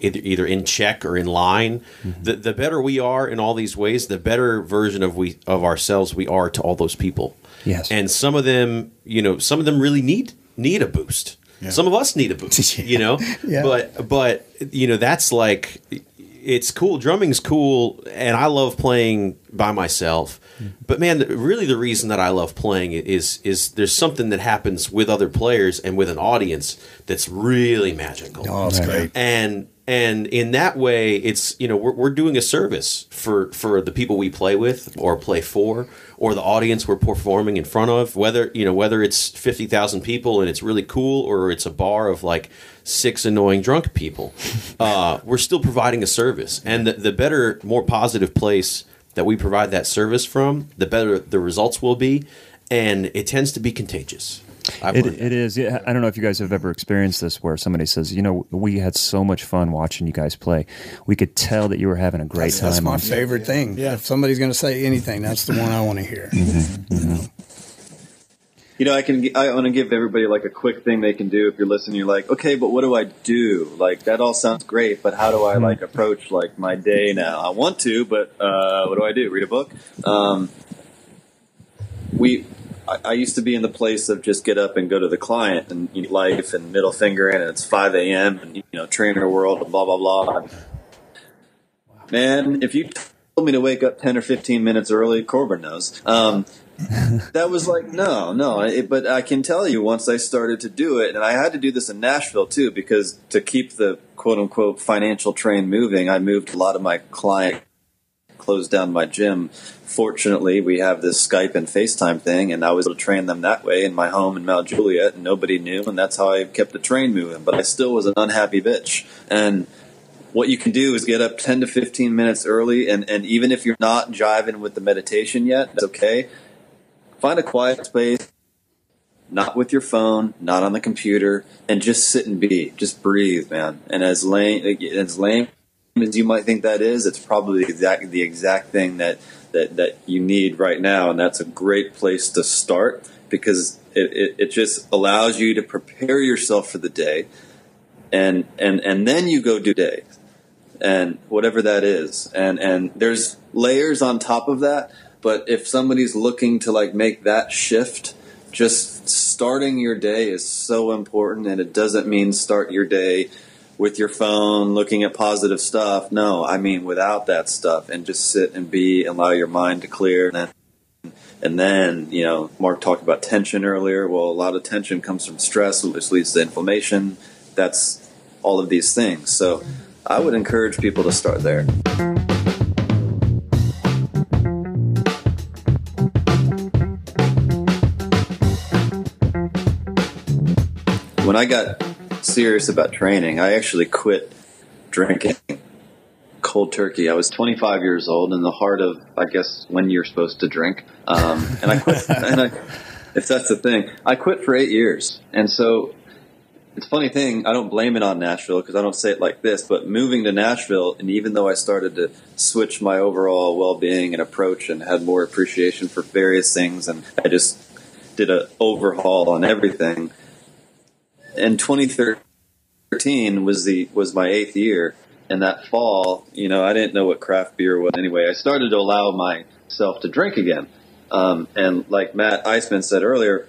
either, either in check or in line, mm-hmm. the, the better we are in all these ways, the better version of we of ourselves we are to all those people. Yes. And some of them, you know, some of them really need need a boost. Some of us need a boost, you know. Yeah. But but you know that's like it's cool. Drumming's cool, and I love playing by myself. But man, really the reason that I love playing it is is there's something that happens with other players and with an audience that's really magical. Oh, it's great. And and in that way, it's you know we're, we're doing a service for for the people we play with or play for or the audience we're performing in front of. Whether you know whether it's fifty thousand people and it's really cool or it's a bar of like six annoying drunk people, uh, we're still providing a service. And the, the better, more positive place that we provide that service from, the better the results will be, and it tends to be contagious. It, it is. Yeah, I don't know if you guys have ever experienced this where somebody says, you know, we had so much fun watching you guys play. We could tell that you were having a great That's, time. that's my on- favorite thing. Yeah. If somebody's going to say anything, that's the one I want to hear. Mm-hmm. Mm-hmm. You know, I can. I want to give everybody like a quick thing they can do if you're listening. You're like, okay, but what do I do? Like that all sounds great, but how do I like approach like my day now? I want to, but uh, what do I do? Read a book? Um, we. I, I used to be in the place of just get up and go to the client and you know, life and middle finger and it's 5 a.m. and you know trainer world and blah blah blah. Man, if you told me to wake up 10 or 15 minutes early, Corbin knows. Um, that was like no no it, but i can tell you once i started to do it and i had to do this in nashville too because to keep the quote unquote financial train moving i moved a lot of my client closed down my gym. Fortunately we have this skype and facetime thing and i was able to train them that way in my home in mount juliet and nobody knew and that's how i kept the train moving but i still was an unhappy bitch. And what you can do is get up 10 to 15 minutes early and, and even if you're not jiving with the meditation yet that's okay find a quiet space not with your phone not on the computer and just sit and be. Just breathe man. And as lame as lame as you might think that is it's probably the exact the exact thing that that that you need right now. And that's a great place to start because it, it, it just allows you to prepare yourself for the day. And and and then you go do day. And whatever that is. And and there's layers on top of that but if somebody's looking to like make that shift just starting your day is so important and it doesn't mean start your day with your phone looking at positive stuff no i mean without that stuff and just sit and be and allow your mind to clear and then and then, you know, Mark talked about tension earlier. Well, a lot of tension comes from stress, which leads to inflammation. That's all of these things. So I would encourage people to start there. When I got serious about training, I actually quit drinking cold turkey. I was 25 years old in the heart of, I guess, when you're supposed to drink. Um, and I quit, and I, if that's the thing, I quit for eight years. And so it's a funny thing. I don't blame it on Nashville because I don't say it like this, but moving to Nashville, and even though I started to switch my overall well-being and approach and had more appreciation for various things, and I just did an overhaul on everything. In 2013 was the was my eighth year, and that fall, you know, I didn't know what craft beer was anyway. I started to allow myself to drink again, um, and like Matt Eisman said earlier,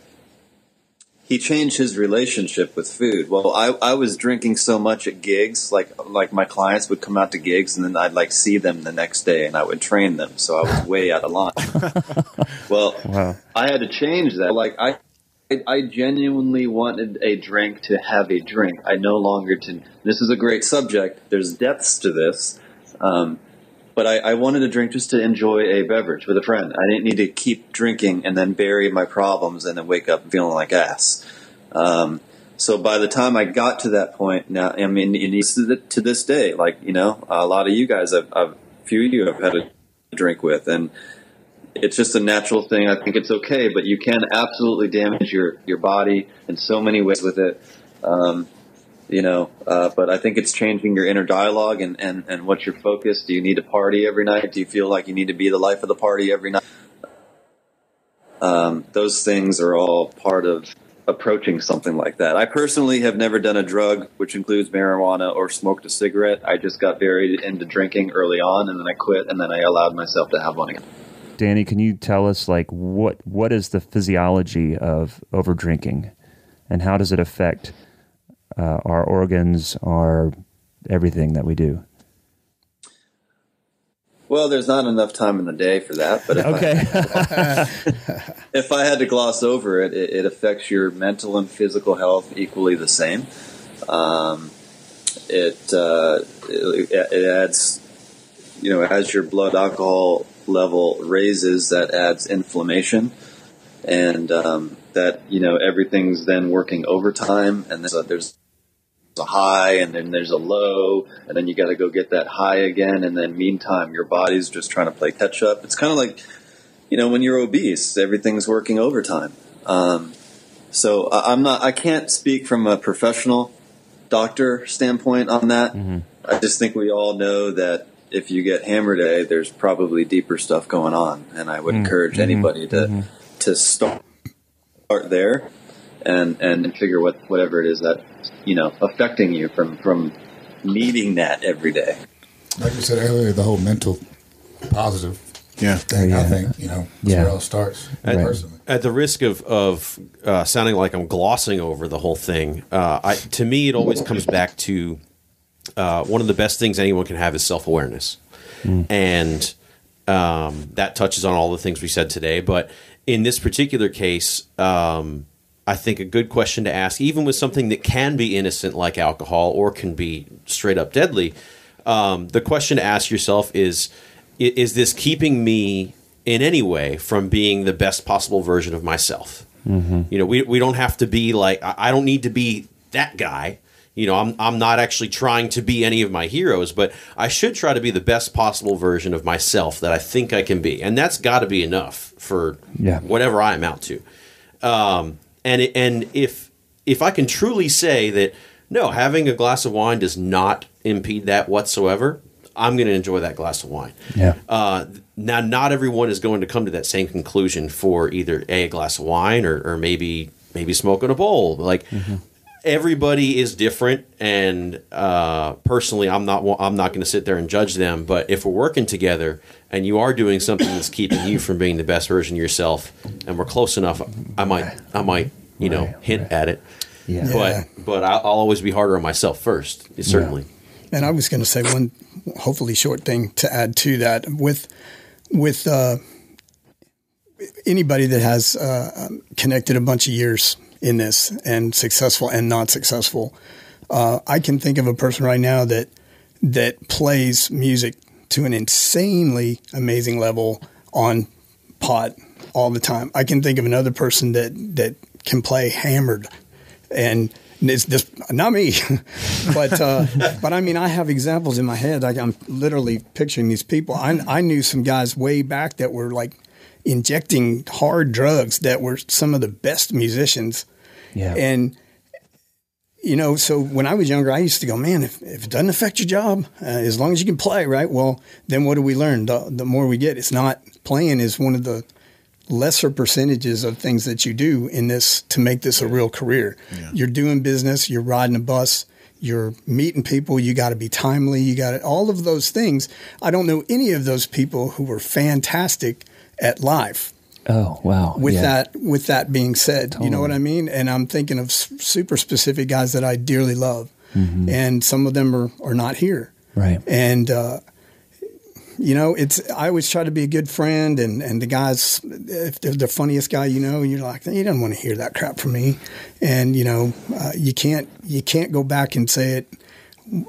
he changed his relationship with food. Well, I, I was drinking so much at gigs, like like my clients would come out to gigs, and then I'd like see them the next day, and I would train them, so I was way out of line. well, Wow. I had to change that. Like I, I genuinely wanted a drink to have a drink. I no longer to. This is a great subject. There's depths to this, um, but I, I wanted a drink just to enjoy a beverage with a friend. I didn't need to keep drinking and then bury my problems and then wake up feeling like ass. Um, so by the time I got to that point, now I mean, to, this day, like you know, a lot of you guys, I've, I've a few of you have had a drink with, and it's just a natural thing. I think it's okay, but you can absolutely damage your your body in so many ways with it. Um, you know, uh, but I think it's changing your inner dialogue and, and, and what's your focus. Do you need to party every night? Do you feel like you need to be the life of the party every night? Um, those things are all part of approaching something like that. I personally have never done a drug, which includes marijuana or smoked a cigarette. I just got very into drinking early on, and then I quit, and then I allowed myself to have one again. Danny, can you tell us like what what is the physiology of over drinking, and how does it affect uh, our organs, our everything that we do? Well, there's not enough time in the day for that, but if, Okay. I, if I had to gloss over it, it, it affects your mental and physical health equally the same. Um, it, uh, it it adds, you know, as your blood alcohol level raises, that adds inflammation, and um, that you know everything's then working overtime, and there's a, there's a high and then there's a low and then you got to go get that high again. And then meantime your body's just trying to play catch up. It's kind of like you know when you're obese everything's working overtime. Um, so i'm not i can't speak from a professional doctor standpoint on that. I just think we all know that if you get hammer day there's probably deeper stuff going on and i would encourage anybody to to start start there and and figure what whatever it is that you know affecting you from from needing that every day. Like we said earlier, the whole mental positive Yeah. thing, I think, you know, that's Yeah. where it all starts, Right. personally. At the risk of of uh, sounding like I'm glossing over the whole thing, uh, I, to me it always comes back to uh, one of the best things anyone can have is self awareness, and um, that touches on all the things we said today. But in this particular case, um, I think a good question to ask, even with something that can be innocent like alcohol or can be straight up deadly, um, the question to ask yourself is: Is this keeping me in any way from being the best possible version of myself? You know, we we don't have to be like I don't need to be that guy. You know, I'm I'm not actually trying to be any of my heroes, but I should try to be the best possible version of myself that I think I can be, and that's got to be enough for Yeah. whatever I am out to. Um, and it, and if if I can truly say that no, having a glass of wine does not impede that whatsoever, I'm going to enjoy that glass of wine. Yeah. Uh, now, not everyone is going to come to that same conclusion for either a, a glass of wine or, or maybe maybe smoking a bowl. Like everybody is different, and uh, personally, I'm not I'm not going to sit there and judge them. But if we're working together and you are doing something that's keeping you from being the best version of yourself, and we're close enough, I might I might you know Right, hint at it. Yeah. Yeah. But but I'll, always be harder on myself first. Certainly. And I was going to say one, hopefully short thing to add to that with with uh, anybody that has uh, connected a bunch of years in this and successful and not successful. Uh, I can think of a person right now that that plays music to an insanely amazing level on pot all the time. I can think of another person that that can play hammered and it's this not me, but uh, but I mean I have examples in my head. Like I'm literally picturing these people. I I knew some guys way back that were like injecting hard drugs that were some of the best musicians, Yeah. and you know, so when I was younger, I used to go, man, if, if it doesn't affect your job, uh, as long as you can play, right? Well, then what do we learn? The, the more we get, it's not playing is one of the lesser percentages of things that you do in this to make this a real career. You're doing business, you're riding a bus, you're meeting people, you got to be timely, you got all of those things. I don't know any of those people who were fantastic at life oh wow. with yeah. that with that being said you know what i mean and i'm thinking of super specific guys that i dearly love and some of them are, are not here Mm-hmm. Right. and uh, you know it's i always try to be a good friend and and the guys if they're the funniest guy you know and you're like you don't want to hear that crap from me and you know uh, you can't you can't go back and say it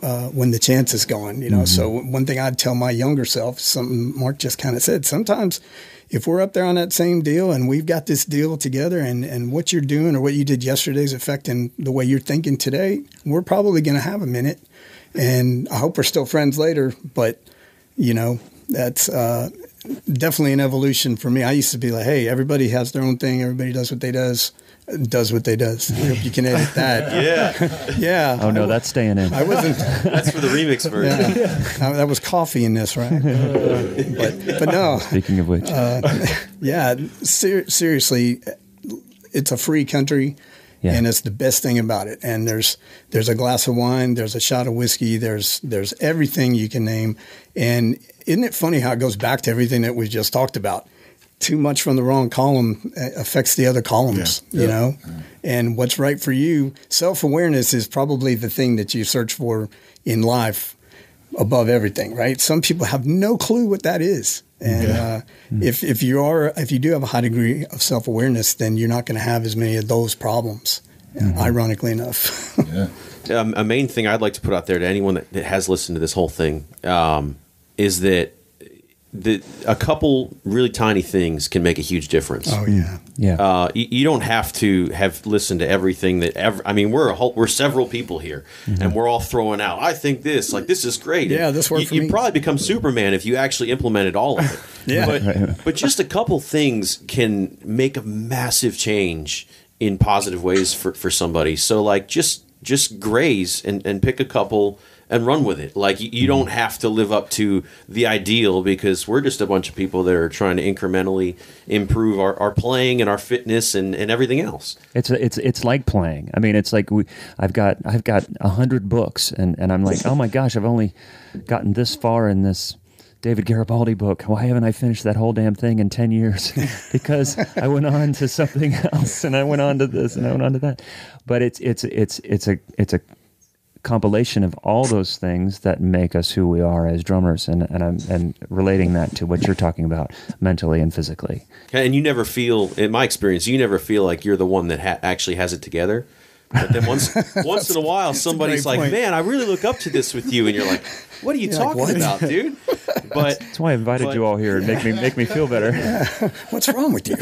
uh, when the chance is gone, you know. So one thing I'd tell my younger self, something Mark just kind of said, sometimes if we're up there on that same deal and we've got this deal together and, and what you're doing or what you did yesterday is affecting the way you're thinking today, we're probably going to have a minute. And I hope we're still friends later, but you know, that's uh, definitely an evolution for me. I used to be like, hey, everybody has their own thing. Everybody does what they does, does what they does. I hope you can edit that. Yeah, yeah. Oh no, that's staying in. I wasn't. that's for the remix version. Yeah, Uh, that was coffee in this, right? Uh, but but no, Speaking of which, yeah. Ser- seriously, it's a free country, Yeah. and it's the best thing about it. And there's there's a glass of wine, there's a shot of whiskey, there's there's everything you can name. And isn't it funny how it goes back to everything that we just talked about? Too much from the wrong column uh, affects the other columns, Yeah. you Yeah. know. And what's right for you, self awareness is probably the thing that you search for in life above everything, right? Some people have no clue what that is. And uh, if if you are if you do have a high degree of self awareness, then you're not going to have as many of those problems. Ironically enough, Yeah. um, a main thing I'd like to put out there to anyone that, that has listened to this whole thing um, is that the, a couple really tiny things can make a huge difference. oh yeah, Yeah. Uh, you, you don't have to have listened to everything that ever. I mean, we're a whole, we're several people here, and we're all throwing out. I think this, like this is great. Yeah, this worked You, for you probably become Superman if you actually implemented all of it. Yeah. but but just a couple things can make a massive change in positive ways for for somebody. So like just just graze and and pick a couple. And run with it. Like you, you don't mm-hmm. have to live up to the ideal because we're just a bunch of people that are trying to incrementally improve our, our playing and our fitness and, and everything else. It's it's it's like playing. I mean, it's like we. I've got I've got a hundred books, and and I'm like, oh my gosh, I've only gotten this far in this David Garibaldi book. Why haven't I finished that whole damn thing in ten years? because I went on to something else, and I went on to this, and I went on to that. But it's it's it's it's a it's a compilation of all those things that make us who we are as drummers, and and I'm and relating that to what you're talking about mentally and physically. And you never feel, in my experience, you never feel like you're the one that ha- actually has it together. But then once once in a while, somebody's great like, point. "Man, I really look up to this with you," and you're like, "What are you You're like, talking about, dude?" But That's why I invited But- you all here and make me make me feel better. what's wrong with you?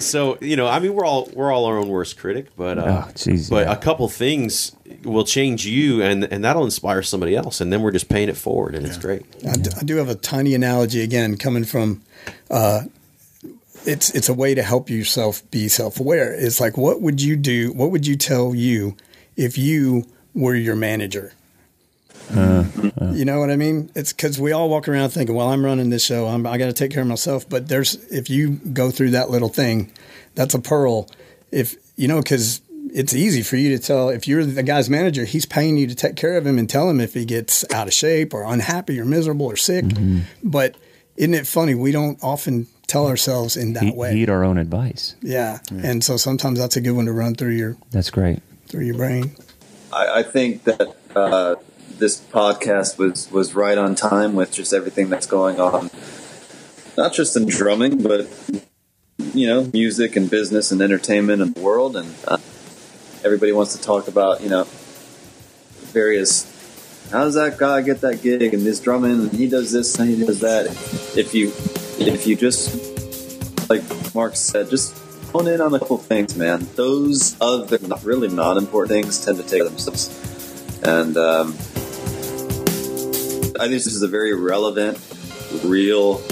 so you know, I mean, we're all we're all our own worst critic, but uh, Oh, jeez, but yeah. a couple things will change you, and and that'll inspire somebody else, and then we're just paying it forward, and it's great. I do, I do have a tiny analogy again coming from. Uh, it's it's a way to help yourself be self aware. It's like what would you do? What would you tell you if you were your manager? Uh, uh. you know what I mean? It's because we all walk around thinking, "Well, I'm running this show. I'm, I got to take care of myself." But there's if you go through that little thing, that's a pearl. If you know, because it's easy for you to tell if you're the guy's manager, he's paying you to take care of him and tell him if he gets out of shape or unhappy or miserable or sick. Mm-hmm. But isn't it funny? We don't often tell ourselves in that He- way. heed our own advice. yeah. and so sometimes that's a good one to run through your That's great. through your brain. I, I think that uh, this podcast was was right on time with just everything that's going on, not just in drumming, but you know, music and business and entertainment and the world, and uh, everybody wants to talk about you know various. How does that guy get that gig and this drumming and he does this and he does that? If you if you just like Mark said, just hone in on a couple things, man. Those other not really not important things tend to take themselves. And um, I think this is a very relevant, real,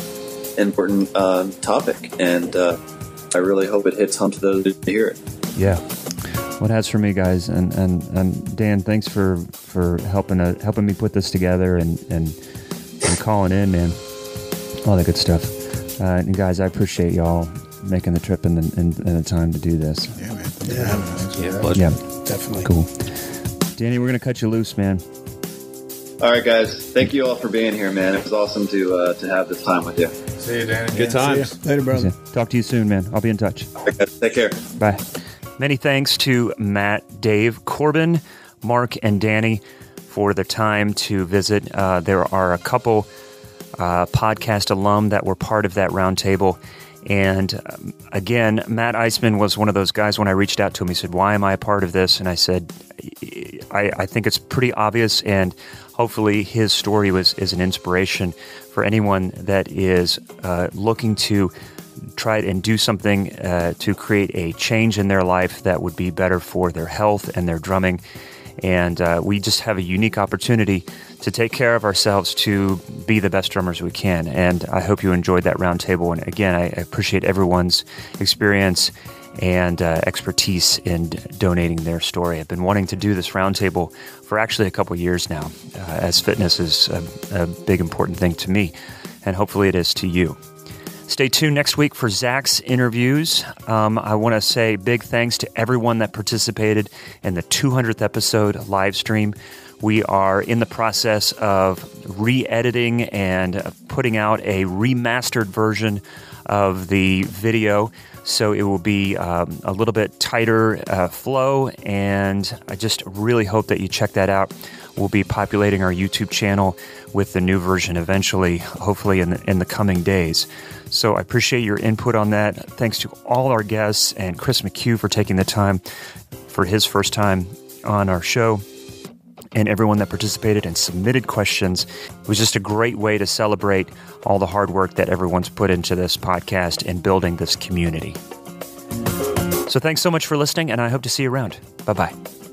important uh, topic, and uh, I really hope it hits home to those who hear it. Yeah. What has for me, guys, and and and Dan, thanks for for helping uh, helping me put this together and and and calling in, man. All that good stuff. Uh, and guys, I appreciate y'all making the trip and the, and, and the time to do this. Yeah, man. Thanks for. Yeah, pleasure. Yeah, Definitely. cool. Danny, we're gonna cut you loose, man. All right, guys. Thank you all for being here, man. It was awesome to uh, to have this time with you. See you, Danny. Good times. Later, brother. Talk to you soon, man. I'll be in touch. All right. Take care. Bye. Many thanks to Matt, Dave, Corbin, Mark, and Danny for the time to visit. Uh, there are a couple uh, podcast alum that were part of that roundtable. And um, again, Matt Eisman was one of those guys when I reached out to him. He said, Why am I a part of this? And I said, I, I think it's pretty obvious, and hopefully his story was is an inspiration for anyone that is uh, looking to try and do something uh, to create a change in their life that would be better for their health and their drumming. And uh, we just have a unique opportunity to take care of ourselves to be the best drummers we can. And I hope you enjoyed that roundtable. And again, I appreciate everyone's experience and uh, expertise in donating their story. I've been wanting to do this roundtable for actually a couple years now, uh, as fitness is a, a big important thing to me, and hopefully it is to you. Stay tuned next week for Zach's interviews. Um, I want to say big thanks to everyone that participated in the 200th episode live stream. We are in the process of re editing and putting out a remastered version of the video. So it will be um, a little bit tighter uh, flow, and I just really hope that you check that out. We'll be populating our YouTube channel with the new version eventually, hopefully in the, in the coming days. So I appreciate your input on that. Thanks to all our guests and Chris McHugh for taking the time for his first time on our show and everyone that participated and submitted questions. It was just a great way to celebrate all the hard work that everyone's put into this podcast and building this community. So thanks so much for listening, and I hope to see you around. Bye bye.